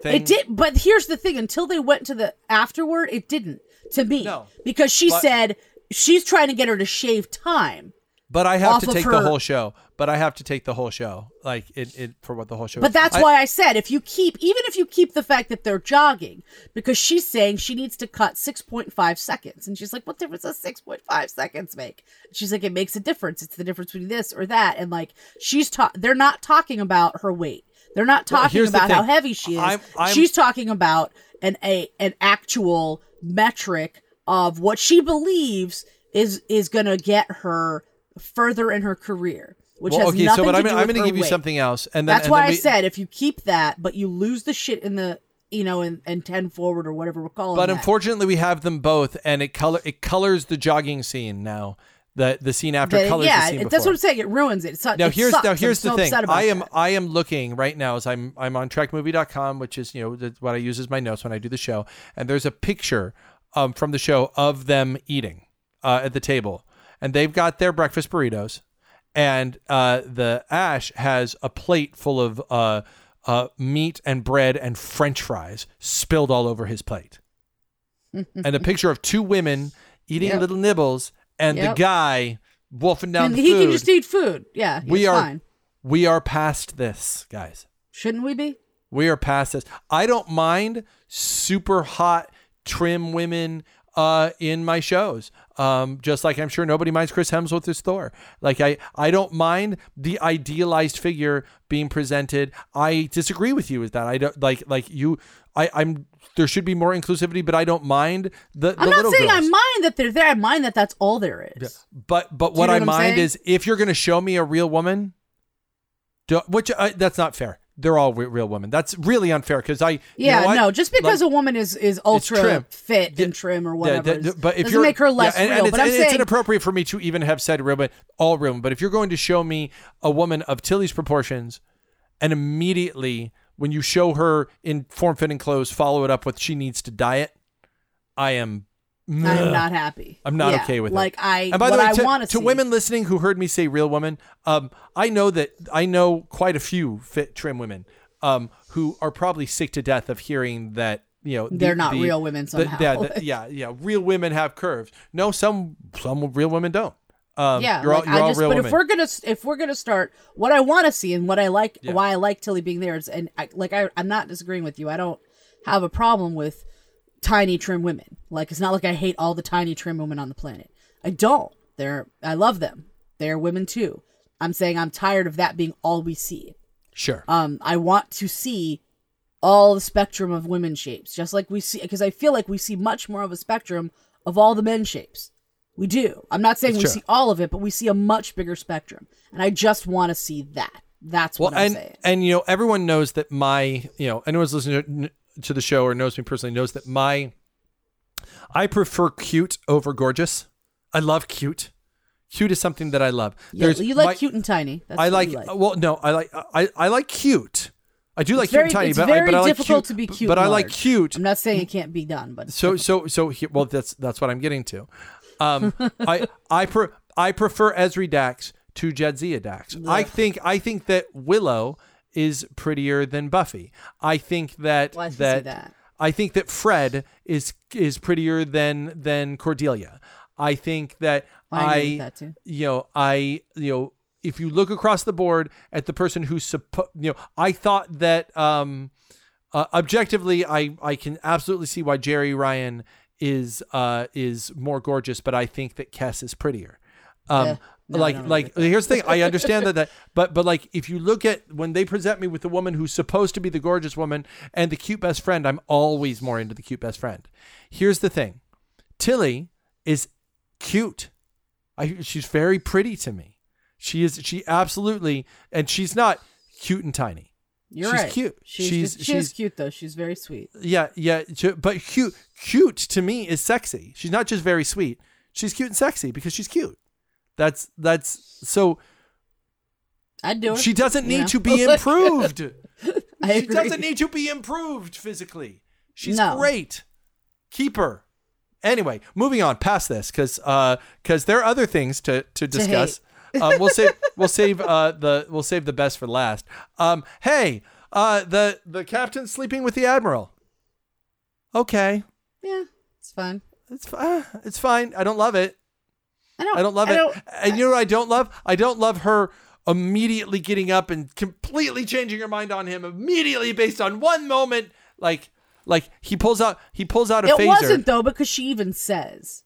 thing. It did, but here's the thing: until they went to the afterward, it didn't to me. No. because she But- said she's trying to get her to shave time. But I have to take the whole show. But I have to take the whole show, like it, it for what the whole show. But is. that's I- why I said if you keep, even if you keep the fact that they're jogging, because she's saying she needs to cut 6.5 seconds. And she's like, what difference does 6.5 seconds make? She's like, it makes a difference. It's the difference between this or that. And like, she's ta- they're not talking about her weight. They're not talking the about how heavy she is. I'm- I'm- she's talking about an, a, an actual metric of what she believes is, is going to get her further in her career. Which Well, has okay, nothing so but to I'm, do I'm going to give you something else, and then That's and why then I said if you keep that, but you lose the shit in the you know and, and ten forward or whatever we're calling. But that. unfortunately, we have them both, and it color it colors the jogging scene now. The the scene after That- colors yeah, the scene before. that's what I'm saying. It ruins it. It's not, now it here's sucks. now I'm here's so the thing. I am that. I am looking right now as I'm I'm on trekmovie.com, which is you know what I use as my notes when I do the show, and there's a picture um, from the show of them eating uh, at the table, and they've got their breakfast burritos, and uh, the Ash has a plate full of uh, uh, meat and bread and French fries spilled all over his plate, and a picture of two women eating Yep. little nibbles, and Yep. the guy wolfing down And the he food. can just eat food. Yeah, We are- fine. We are past this, guys. Shouldn't we be? We are past this. I don't mind super hot, trim women uh, in my shows. Um, just like I'm sure nobody minds Chris Hemsworth as Thor. Like I, I don't mind the idealized figure being presented. I disagree with you with that. I don't like like you. I, I'm there should be more inclusivity, but I don't mind the. the I'm not saying I mind that they're there. I mind that that's all there is. But but you what I what I'm mind saying? is if you're going to show me a real woman, do, which uh, that's not fair. They're all re- real women. That's really unfair because I you Yeah, know no. Just because Like, a woman is is ultra fit Yeah, and trim or yeah, whatever, is- but if doesn't you're make her less yeah, and, real. and it's, but I'm saying it's inappropriate for me to even have said real, but all real. But if you're going to show me a woman of Tilly's proportions, and immediately when you show her in form-fitting clothes, follow it up with she needs to diet, I am. I'm not happy. I'm not Yeah, okay with like it. Like I, And by the way, to, to women listening who heard me say real woman, um, I know that I know quite a few fit trim women um, who are probably sick to death of hearing that you know They're not the- real women the- yeah, the- yeah, yeah. Real women have curves. No, some some real women don't. Um, yeah, you're all, like, you're I all just. But women. if we're gonna if we're gonna start, what I want to see and what I like, Yeah. why I like Tilly being there is, and I, like I, I'm not disagreeing with you. I don't have a problem with tiny trim women. Like it's not like I hate all the tiny trim women on the planet. I don't. They're I love them. They're women too. I'm saying I'm tired of that being all we see. sure. Um, I want to see all the spectrum of women shapes, just like we see, because I feel like we see much more of a spectrum of all the men shapes. We do. I'm not saying we true. see all of it, but we see a much bigger spectrum, and I just want to see that. That's well, what I'm and saying. and you know everyone knows that my you know anyone's listening to, to the show or knows me personally knows that my I prefer cute over gorgeous. I love cute. Cute is something that I love. Yeah, you like my- cute and tiny. That's I like, like. Well, no, I like. I, I like cute. I do like very- cute and tiny, it's but, I, very but I like difficult cute, to be cute But I like cute. I'm not saying it can't be done, but So so so he, well that's that's what I'm getting to. Um, I I pre- I prefer Ezri Dax to Jadzia Dax. I think I think that Willow is prettier than Buffy. I think that you say that, that? I think that Fred is is prettier than than Cordelia. I think that I I, that too. you know I you know if you look across the board at the person who's supposed you know I thought that um uh, objectively, I I can absolutely see why Jeri Ryan is uh is more gorgeous, but I think that Kes is prettier. Um, Eh, no, like like here's the thing. I understand that that, but but like if you look at when they present me with the woman who's supposed to be the gorgeous woman and the cute best friend, I'm always more into the cute best friend. Here's the thing, Tilly is cute. I she's very pretty to me. She is she absolutely and she's not cute and tiny. You're she's right. cute. She's, She's- she she's- cute though. She's very sweet. Yeah, yeah, but cute, cute to me is sexy. She's not just very sweet. She's cute and sexy because she's cute. That's that's so I'd do it. she doesn't need know? to be improved. I she doesn't need to be improved physically. She's No. great. Keep her. Anyway, moving on past this because because there are other things to to discuss. um, we'll save we'll save uh, the we'll save the best for last. Um, hey, uh, the the captain's sleeping with the admiral. Okay, Yeah, it's fine. it's fi- it's fine. I don't love it. I don't. I don't love it. don't- and you know what I don't love? I don't love her immediately getting up and completely changing her mind on him immediately based on one moment. Like like he pulls out he pulls out a it phaser. wasn't though because she even says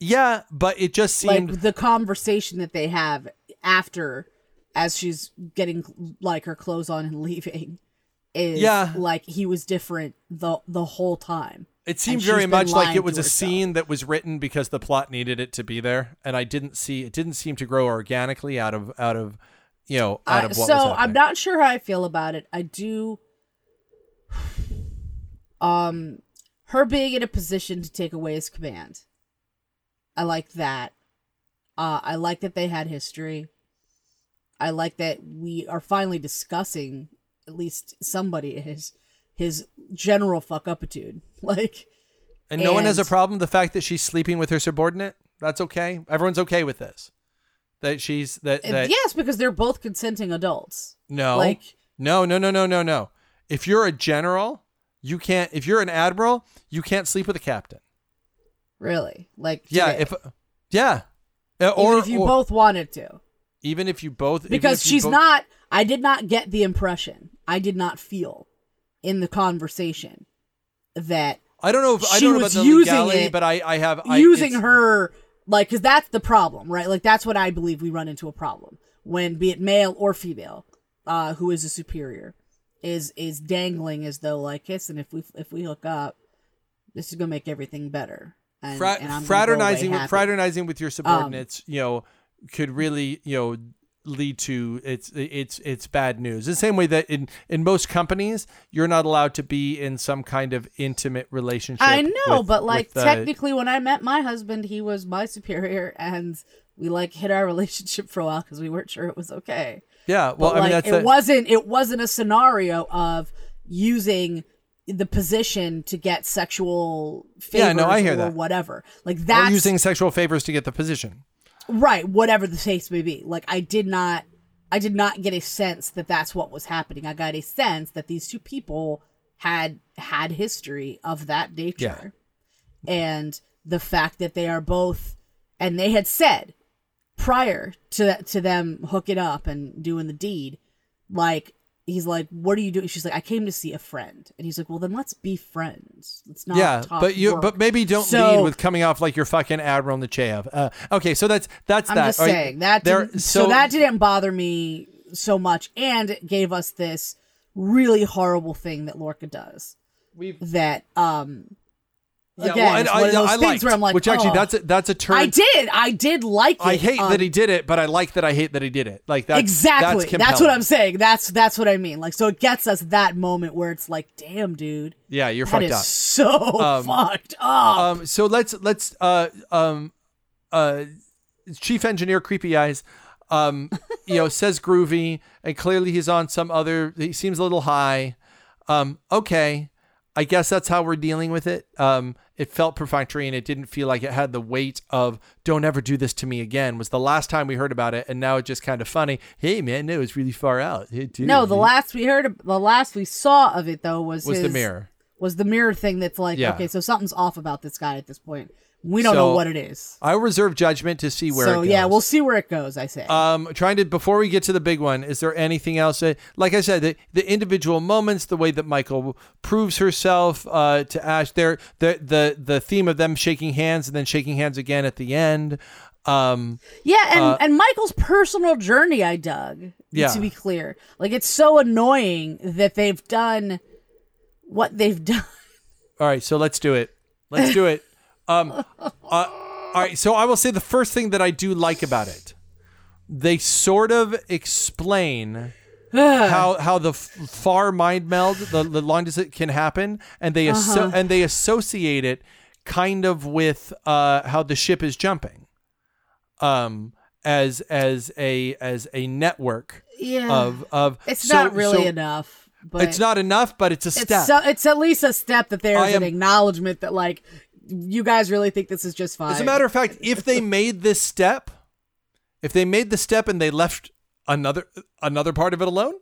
Yeah, but it just seemed like the conversation that they have after, as she's getting like her clothes on and leaving, is Yeah. like he was different the the whole time. It seemed very much like it was a scene that was written because the plot needed it to be there, and I didn't see it didn't seem to grow organically out of out of you know out of what so I'm not sure how I feel about it. I do. Um, her being in a position to take away his command. I like that. Uh, I like that they had history. I like that we are finally discussing at least somebody his his general fuck upitude. Like and no one has a problem with the fact that she's sleeping with her subordinate. That's okay. Everyone's okay with this. That she's that that yes, because they're both consenting adults. No. Like- no, no, no, no, no, no. If you're a general, you can't. If you're an admiral, you can't sleep with a captain. Really, like Yeah. today. If yeah, Uh, even or if you or- both wanted to. even if you both because she's both- not i did not get the impression i did not feel in the conversation that I don't know if I don't know about the using legality, it- but I I have I, using her like because that's the problem right like that's what i believe we run into a problem when be it male or female uh who is a superior is is dangling as though like listen if we if we hook up this is gonna make everything better and, Fra- and I'm gonna go fraternizing with. Um, fraternizing with your subordinates, you know, could really you know lead to it's it's it's bad news. The same way that in in most companies, you're not allowed to be in some kind of intimate relationship. I know, with- but like uh, technically, when I met my husband, he was my superior, and we like hit our relationship for a while because we weren't sure it was okay. yeah. Well, But I mean like, that's it a- wasn't. It wasn't a scenario of using the position to get sexual favors Yeah, no, I hear or that. whatever. Like or that's using sexual favors to get the position. Right. Whatever the case may be. Like I did not. I did not get a sense that that's what was happening. I got a sense that these two people had had history of that nature. And the fact that they are both and they had said prior to to them hooking up and doing the deed, like he's like, "What are you doing?" She's like, "I came to see a friend," and he's like, "Well, then let's be friends. Let's not." yeah, talk but you work." but maybe don't So- lead with coming off like you're fucking Admiral Nechayev. Uh, okay, so that's that's I'm that. just All right, saying that there- didn't, so, that didn't bother me so much, and it gave us this really horrible thing that Lorca does. We've- that um Again, well, and one of those I, I things liked, where I'm like, which actually oh. that's a, that's a turn. I did. I did like it. I hate um, that he did it, but I like that I hate that he did it. Like that's exactly. That's, That's, what I'm saying. That's that's what I mean. Like, so it gets us that moment where it's like, damn, dude, Yeah, you're that fucked is up. so Um, fucked up. Um, so let's let's uh um uh chief engineer creepy eyes um you know says groovy and clearly he's on some other he seems a little high um okay i guess that's how we're dealing with it um it felt perfunctory and it didn't feel like it had the weight of don't ever do this to me again was the last time we heard about it and now it's just kind of funny hey man no it's really far out hey, dude. no, the last we heard, the last we saw of it though was was the mirror Was the mirror thing that's like, Yeah. okay, so something's off about this guy at this point. We don't So, know what it is. i reserve judgment to see where so it goes. yeah, we'll see where it goes. I say. Um, trying to before we get to the big one, is there anything else? That, like I said, the, the individual moments, the way that Michael proves herself uh, to Ash, there, the the the theme of them shaking hands and then shaking hands again at the end. Um, Yeah, and, Uh, and Michael's personal journey, I dug. Yeah. To be clear, like it's so annoying that they've done what they've done. all right, so let's do it. Let's do it. Um, uh, all right, so I will say the first thing that I do like about it, they sort of explain. how how the far mind meld the, the long distance can happen and they asso- and they associate it kind of with uh how the ship is jumping um as as a as a network Yeah, of of it's so- not really so enough. But it's not enough but it's a It's step so, it's at least a step that there's am- an acknowledgement that like you guys really think this is just fine. As a matter of fact, if they made this step, if they made the step and they left another another part of it alone,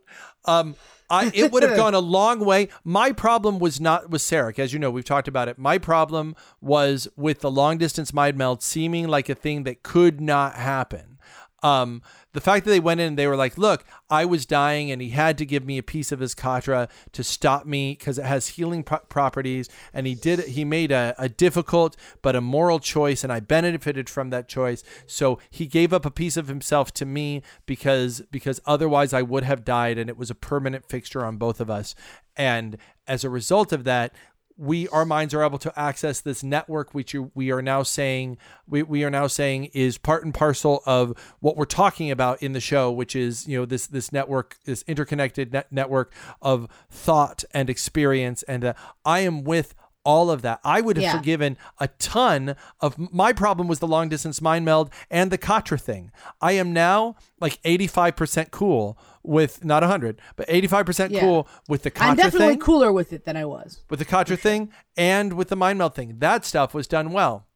um, I it would have gone a long way. My problem was not with Sarek, as you know, we've talked about it. My problem was with the long distance mind meld seeming like a thing that could not happen. Um, the fact that they went in and they were like, look, I was dying and he had to give me a piece of his Katra to stop me because it has healing pro- properties. And he did, he made a, a difficult but a moral choice and I benefited from that choice. So he gave up a piece of himself to me because, because otherwise I would have died and it was a permanent fixture on both of us. And as a result of that, we our minds are able to access this network which you, we are now saying we, we are now saying is part and parcel of what we're talking about in the show which is you know this this network this interconnected net network of thought and experience and uh, I am with all of that. I would have Yeah. forgiven a ton of my problem was the long distance mind meld and the Katra thing. I am now like 85% cool with not 100, but 85% Yeah. cool with the Katra I'm definitely thing cooler with it than I was. with the Katra thing and with the mind meld thing. That stuff was done well.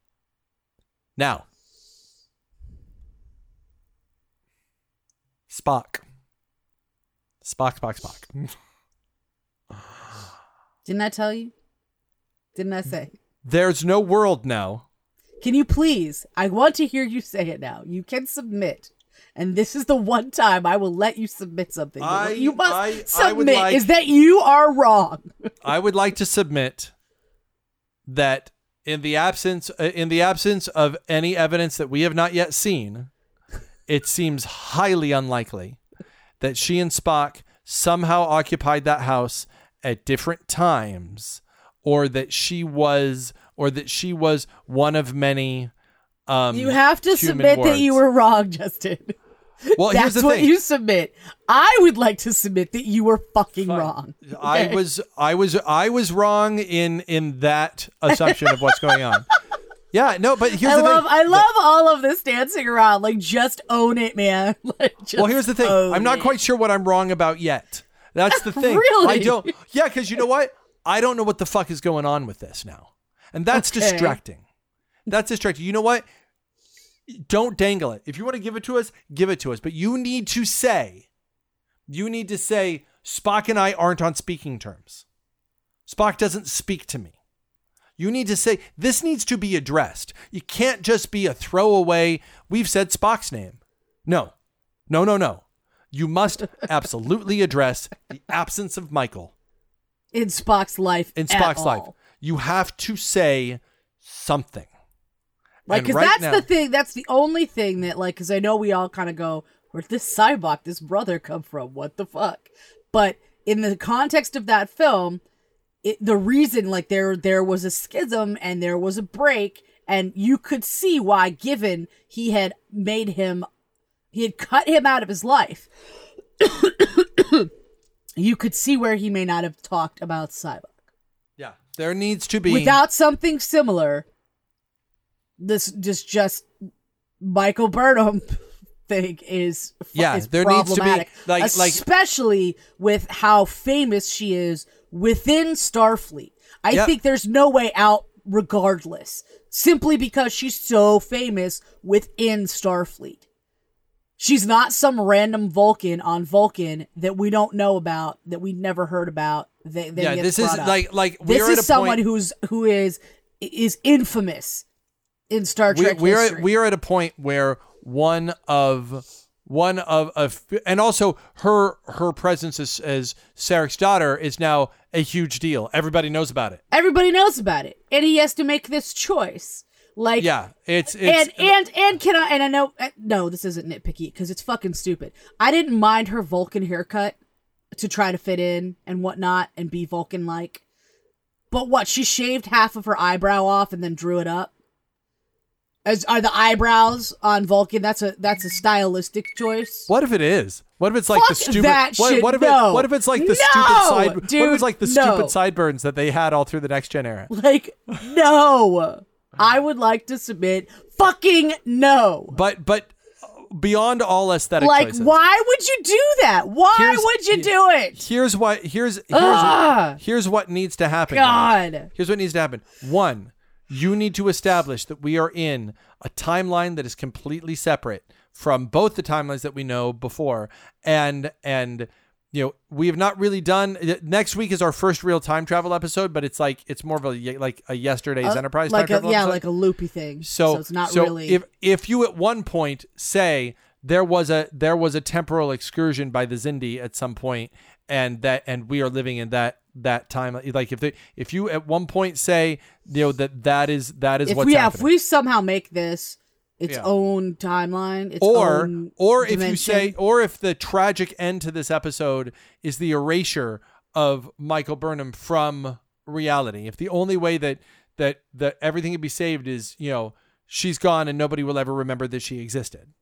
Now, Spock. Spock, Spock, Spock. Didn't I tell you? Didn't I say? There's no world now. Can you please? I want to hear you say it now. You can submit. And this is the one time I will let you submit something. I- you must I- I submit like- is that you are wrong. I would like to submit that in the absence uh, in the absence of any evidence that we have not yet seen, it seems highly unlikely that she and Spock somehow occupied that house at different times or that she was or that she was one of many um You have to submit that you were wrong, Justin. well here's That's the what thing you submit. I would like to submit that you were fucking wrong. I was I was I was wrong in in that assumption of what's going on. Yeah, no, but here's I the love thing. I love all of this dancing around. Like just own it, man. Like just well, here's the thing. I'm not it. quite sure what I'm wrong about yet. That's the thing. Really? I don't. Yeah, because you know what? I don't know what the fuck is going on with this now, and that's Okay. distracting. That's distracting. You know what? Don't dangle it. If you want to give it to us, give it to us. But you need to say, you need to say, Spock and I aren't on speaking terms. Spock doesn't speak to me. You need to say, this needs to be addressed. You can't just be a throwaway, we've said Spock's name. No, no, no, no. You must absolutely address the absence of Michael in Spock's life. in Spock's life. You have to say something. Like, because right that's now- the thing. That's the only thing that, like, because I know we all kind of go, "Where'd this Sybok, this brother, come from? What the fuck?" But in the context of that film, it, the reason like there there was a schism and there was a break and you could see why given he had made him he had cut him out of his life you could see where he may not have talked about Sybok Yeah. There needs to be without something similar this just just Michael Burnham thing is Yeah, is there needs to be, like- like- especially with how famous she is within Starfleet. I Yep. think there's no way out regardless, simply because she's so famous within Starfleet. She's not some random Vulcan on Vulcan that we don't know about, that we never heard about. That, that Yeah, this is up. like like this is someone point who's who is is infamous in Star we, Trek we're history. at, we are at a point where one of one of, of and also her her presence as, as Sarek's daughter is now a huge deal. Everybody knows about it. Everybody knows about it, and he has to make this choice. Like, Yeah, it's it's and and and can I? And I know uh, no, this isn't nitpicky because it's fucking stupid. I didn't mind her Vulcan haircut to try to fit in and whatnot and be Vulcan like. But what? She shaved half of her eyebrow off and then drew it up. As are the eyebrows on Vulcan? That's a that's a stylistic choice. what if it is? What if it's like the stupid? that what, shit, what if no. it? What if it's like the No, stupid side? what if it's like the no. stupid sideburns that they had all through the next gen era? Like no, I would like to submit fucking no. But but beyond all aesthetic Like, choices, why would you do that? Why Here's- would you do it? here's what here's here's Ugh. here's what needs to happen. God. Here's what needs to happen. One, you need to establish that we are in a timeline that is completely separate from both the timelines that we know before and and you know we have not really done next week is our first real time travel episode but it's like it's more of a like a yesterday's enterprise Uh, like time a, yeah, episode. like a loopy thing. So, it's not so really. If if you at one point say there was a there was a temporal excursion by the Xindi at some point, and that and we are living in that that time, like if they if you at one point say you know that that is that is if what's we yeah, happening. if we somehow make this its Yeah. own timeline, its or own or if you say or if the tragic end to this episode is the erasure of Michael Burnham from reality if the only way that that that everything can be saved is you know she's gone and nobody will ever remember that she existed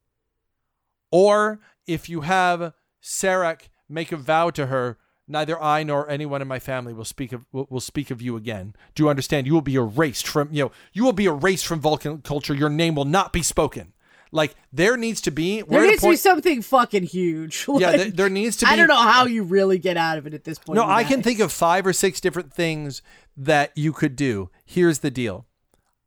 or if you have Sarek make a vow to her neither I nor anyone in my family will speak of will, speak of you again. Do you understand? You will be erased from you know you will be erased from Vulcan culture. Your name will not be spoken. Like there needs to be there needs to be something fucking huge. yeah there, there needs to be I don't know how you really get out of it at this point. no I can think of five or six different things that you could do. Here's the deal.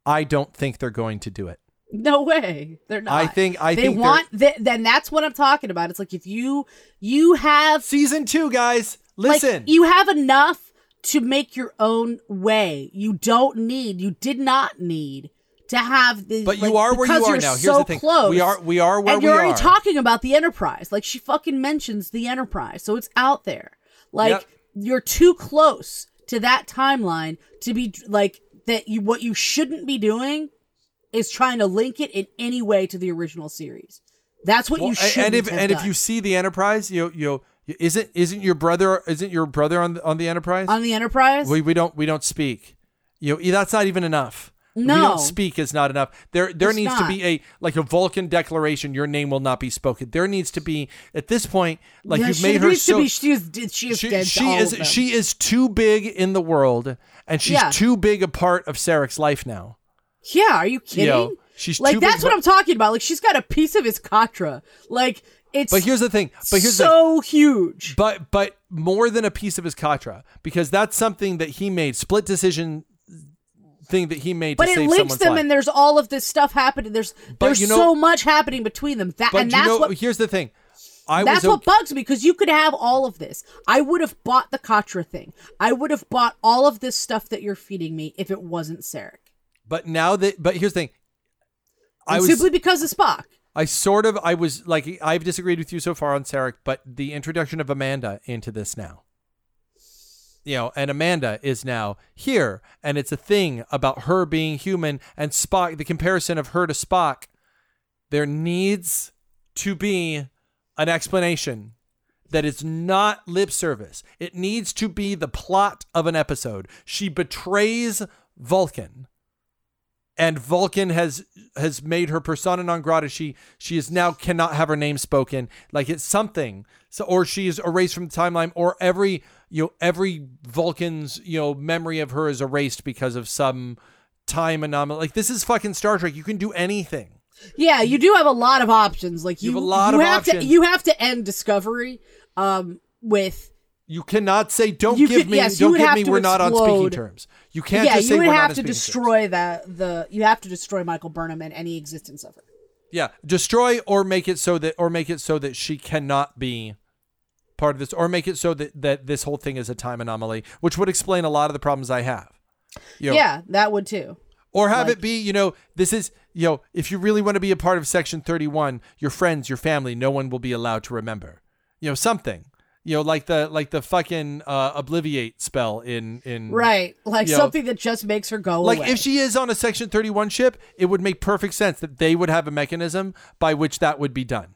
I don't think they're going to do it. No way. They're not. I think- I they think want. Th- then that's what I'm talking about. It's like if you you have Season 2 guys, listen. Like, you have enough to make your own way. You don't need. You did not need to have the. But you are where you are now. Here's so the thing. Close, We are- we are where and we you're already are. talking about the Enterprise. Like she fucking mentions the Enterprise, so it's out there. Like Yep. you're too close to that timeline to be like that. You what you shouldn't be doing is trying to link it in any way to the original series. That's what Well, you should. and if and if you see the Enterprise, you you isn't isn't your brother isn't your brother on the, on the Enterprise? on the Enterprise, we we don't we don't speak. You know, that's not even enough. We No. don't speak is not enough. There there It's needs to be a like a Vulcan declaration. Your name will not be spoken. There needs to be at this point like Yeah, you've made her needs so to be. She is. She is she, dead she is she is too big in the world and she's Yeah. too big a part of Sarek's life now. Yeah, are you kidding? Yo, she's like that's what I'm talking about. Like she's got a piece of his Katra. Like it's But here's the thing. But here's the so huge. but but more than a piece of his katra because that's something that he made split decision thing that he made But it links them, life. and there's all of this stuff happening. There's But there's you know- so much happening between them. That but and you that's know, what here's the thing. I that's what bugs me because you could have all of this. I would have bought the Katra thing. I would have bought all of this stuff that you're feeding me if it wasn't Sarek. but now that but here's the thing. I was simply because of Spock. I sort of I was like I've disagreed with you so far on Sarek, but the introduction of Amanda into this now. You know, and Amanda is now here, and it's a thing about her being human and Spock. The comparison of her to Spock, there needs to be an explanation. that is not lip service. It needs to be the plot of an episode. She betrays Vulcan. And Vulcan has has made her persona non grata. She she is now cannot have her name spoken. Like it's something. So or she is erased from the timeline, or every you know every Vulcan's you know memory of her is erased because of some time anomaly. Like this is fucking Star Trek. You can do anything. Yeah, you do have a lot of options. Like you, have a lot you of have options. to you have to end Discovery um with You cannot say don't You give could- me yes, don't give me we're not on speaking terms. You can't yeah, just say you would we're not have on to speaking terms. destroy that the you have to destroy Michael Burnham and any existence of her. Yeah, destroy or make it so that or make it so that she cannot be part of this or make it so that that this whole thing is a time anomaly, which would explain a lot of the problems I have. You know, Yeah, that would too. Or have Like- it be, you know, this is, you know, if you really want to be a part of Section 31, your friends, your family, no one will be allowed to remember. You know, something. You know, like the like the fucking uh, obliviate spell in in Right. Like You know, something that just makes her go like away. if she is on a Section 31 ship, it would make perfect sense that they would have a mechanism by which that would be done.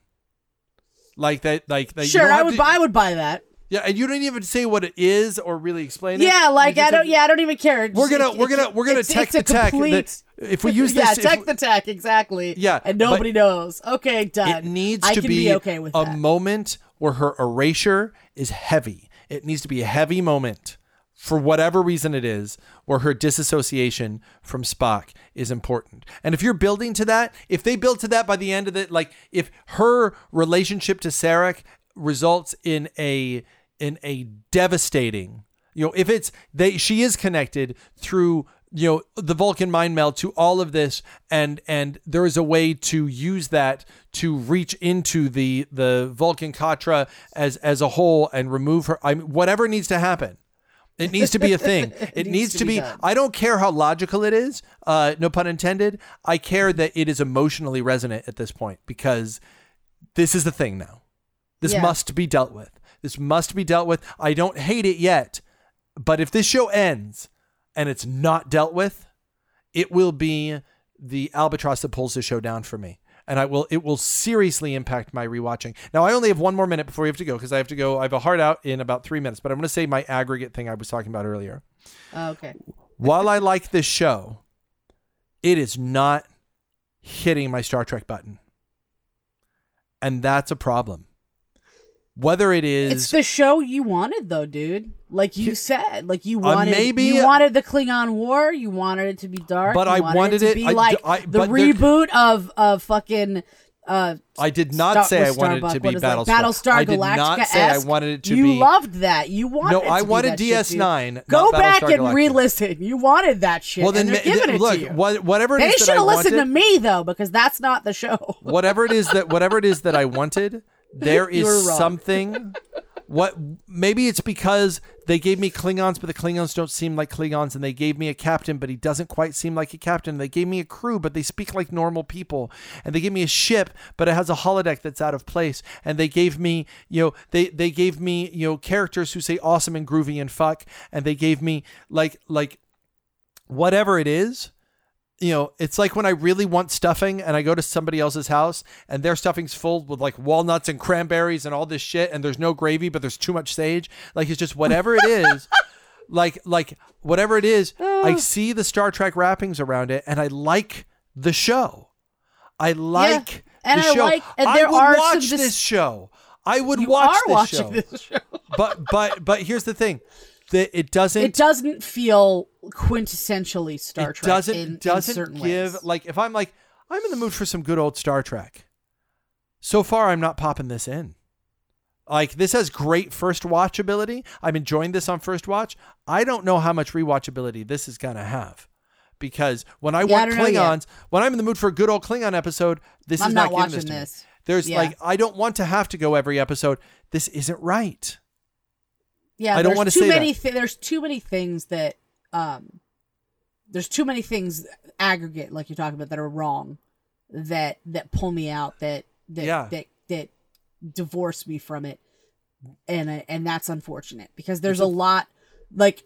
Like that, like that. you Sure, I would to- buy I would buy that. Yeah, and you don't even say what it is or really explain it. Yeah, like I don't have- yeah, I don't even care. We're gonna we're gonna we're gonna it's- tech it's the tech. complete- that- if we use this, yeah, tech we- the tech exactly. Yeah, and nobody knows. Okay, done. It needs I to can be, okay with a that. moment where her erasure is heavy. It needs to be a heavy moment for whatever reason it is, where her disassociation from Spock is important. And if you're building to that, if they build to that by the end of it, like if her relationship to Sarek results in a in a devastating, you know, if it's they she is connected through you know the Vulcan mind meld to all of this, and and there is a way to use that to reach into the the Vulcan Katra as as a whole and remove her. I mean, whatever needs to happen. It needs to be a thing. It, needs, to, be. done. I don't care how logical it is. Uh, no pun intended. I care that it is emotionally resonant at this point because this is the thing now. This Yeah. must be dealt with. This must be dealt with. I don't hate it yet, but if this show ends and it's not dealt with, it will be the albatross that pulls the show down for me. And I will it will seriously impact my rewatching. Now I only have one more minute before we have to go because I have to go. I have a heart out in about three minutes, but I'm gonna say my aggregate thing I was talking about earlier. Oh, okay. While I like this show, it is not hitting my Star Trek button. And that's a problem. Whether it is It's the show you wanted though, dude. Like you said, like you Uh, wanted maybe- you wanted the Klingon War, you wanted it to be dark, But you I wanted wanted to it- be I- like I- the but there- reboot of of fucking uh I did not Star- say I wanted it to be is that? Battlestar. Battlestar I did not say I wanted it to you be. You loved that. You wanted. No, I to wanted DS9, dude. not Go back Battlestar and re-listen. You wanted that shit. well, then ma- it look, to what, whatever it they should have listened wanted, to me though, because that's not the show. whatever it is that whatever it is that I wanted, there is something. What maybe it's because they gave me Klingons, but the Klingons don't seem like Klingons, and they gave me a captain, but he doesn't quite seem like a captain. They gave me a crew, but they speak like normal people, and they gave me a ship, but it has a holodeck that's out of place. And they gave me, you know, they they gave me, you know, characters who say awesome and groovy and fuck, and they gave me like like whatever it is you know, it's like when I really want stuffing and I go to somebody else's house and their stuffing's full with like walnuts and cranberries and all this shit and there's no gravy but there's too much sage. Like it's just whatever it is. like like whatever it is, I see the Star Trek wrappings around it and I like the show. I like and the I show. like- and I would are watch dis- this show. I would watch this show. this show. But but but here's the thing. That it doesn't It doesn't feel quintessentially Star it Trek. doesn't in, in doesn't certain give ways. like if I'm like I'm in the mood for some good old Star Trek. So far, I'm not popping this in. Like this has great first watchability. I'm enjoying this on first watch. I don't know how much rewatchability this is gonna have. Because when I Yeah, want yet. Klingons, when I'm in the mood for a good old Klingon episode, this I'm is not not, this watching to me. this. There's Yeah. like I don't want to have to go every episode. This isn't right. Yeah, I don't wanna say many. that. There's too many things that um, there's too many things aggregate, like you're talking about, that are wrong, that that pull me out, that that Yeah. that that divorce me from it, and and that's unfortunate because there's a, lot like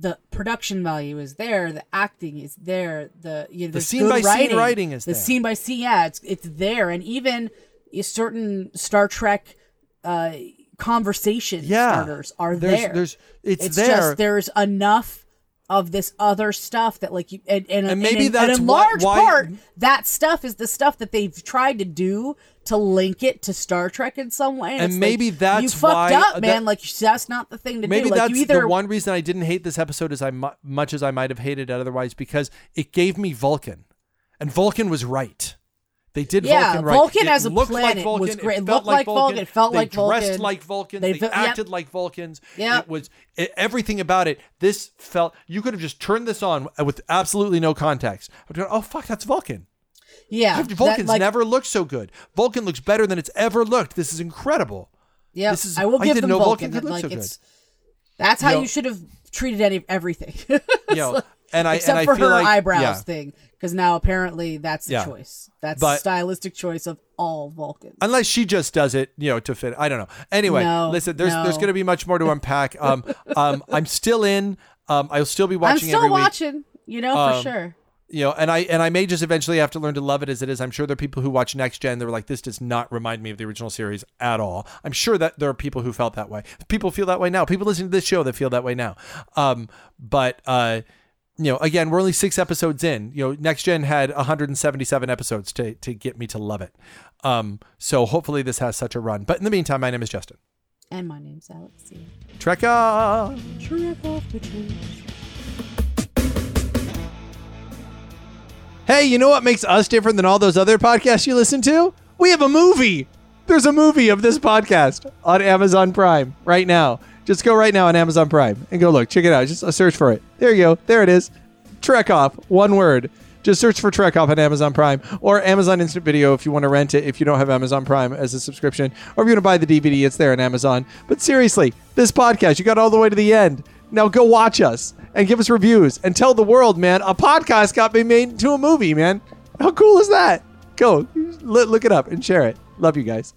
the production value is there, the acting is there, the you know, there's scene by scene writing, writing is the there. scene by scene, yeah, it's it's there, and even a certain Star Trek uh, conversation Yeah. starters are There's- there. there's- it's it's there. just there's enough of this other stuff that like you and, and, And maybe in, that's and in large why- part that stuff is the stuff that they've tried to do to link it to Star Trek in some way. And, And it's like, maybe that's you fucked why- up, that- man. like that's not the thing to Maybe do. Like that's you either the one reason I didn't hate this episode as I mu- much as I might have hated it otherwise because it gave me Vulcan, and Vulcan was right. They did Yeah, Vulcan right. Vulcan It as a looked planet like Vulcan. was great. It It felt looked like Vulcan. It felt they like dressed Vulcan. like Vulcans. They They, fe- yep. acted like Vulcans. Yeah, It was it, everything about it. This felt you could have just turned this on with absolutely no context. Oh fuck, that's Vulcan. yeah, that, Vulcan's like, never looked so good. Vulcan looks better than it's ever looked. This is incredible. Yeah, This is- I will I give didn't them know Vulcan. Vulcan could look like so it's that's how You know- you should have treated any everything. You know, and I Except and I for her like, eyebrows yeah. thing, because now apparently that's the Yeah. choice. That's But- the stylistic choice of all Vulcans. Unless she just does it, you know, to fit. I don't know. Anyway, No, listen, there's no. there's going to be much more to unpack. Um, um, I'm still in. Um, I'll still be watching. I'm still every week. watching, you know, Um, for sure. You know, and I and I may just eventually have to learn to love it as it is. I'm sure there are people who watch Next Gen. They're like, this does not remind me of the original series at all. I'm sure that there are people who felt that way. People feel that way now. People listening to this show that feel that way now. Um, but uh, you know, again, we're only six episodes in. You know, Next Gen had 177 episodes to to get me to love it. Um, so hopefully this has such a run. But in the meantime, my name is Justin. And my name's Alexia. Trek on. Trek off the train. Hey, you know what makes us different than all those other podcasts you listen to? We have a movie. There's a movie of this podcast on Amazon Prime right now. Just go right now on Amazon Prime and go look. Check it out. Just uh, search for it. There you go. There it is. Trek Off. One word. Just search for Trek Off on Amazon Prime or Amazon Instant Video if you want to rent it if you don't have Amazon Prime as a subscription. Or if you want to buy the DVD, it's there on Amazon. But seriously, this podcast, you got all the way to the end. Now go watch us and give us reviews and tell the world, man, a podcast got me made into a movie, man. How cool is that? Go look look it up and share it. Love you guys.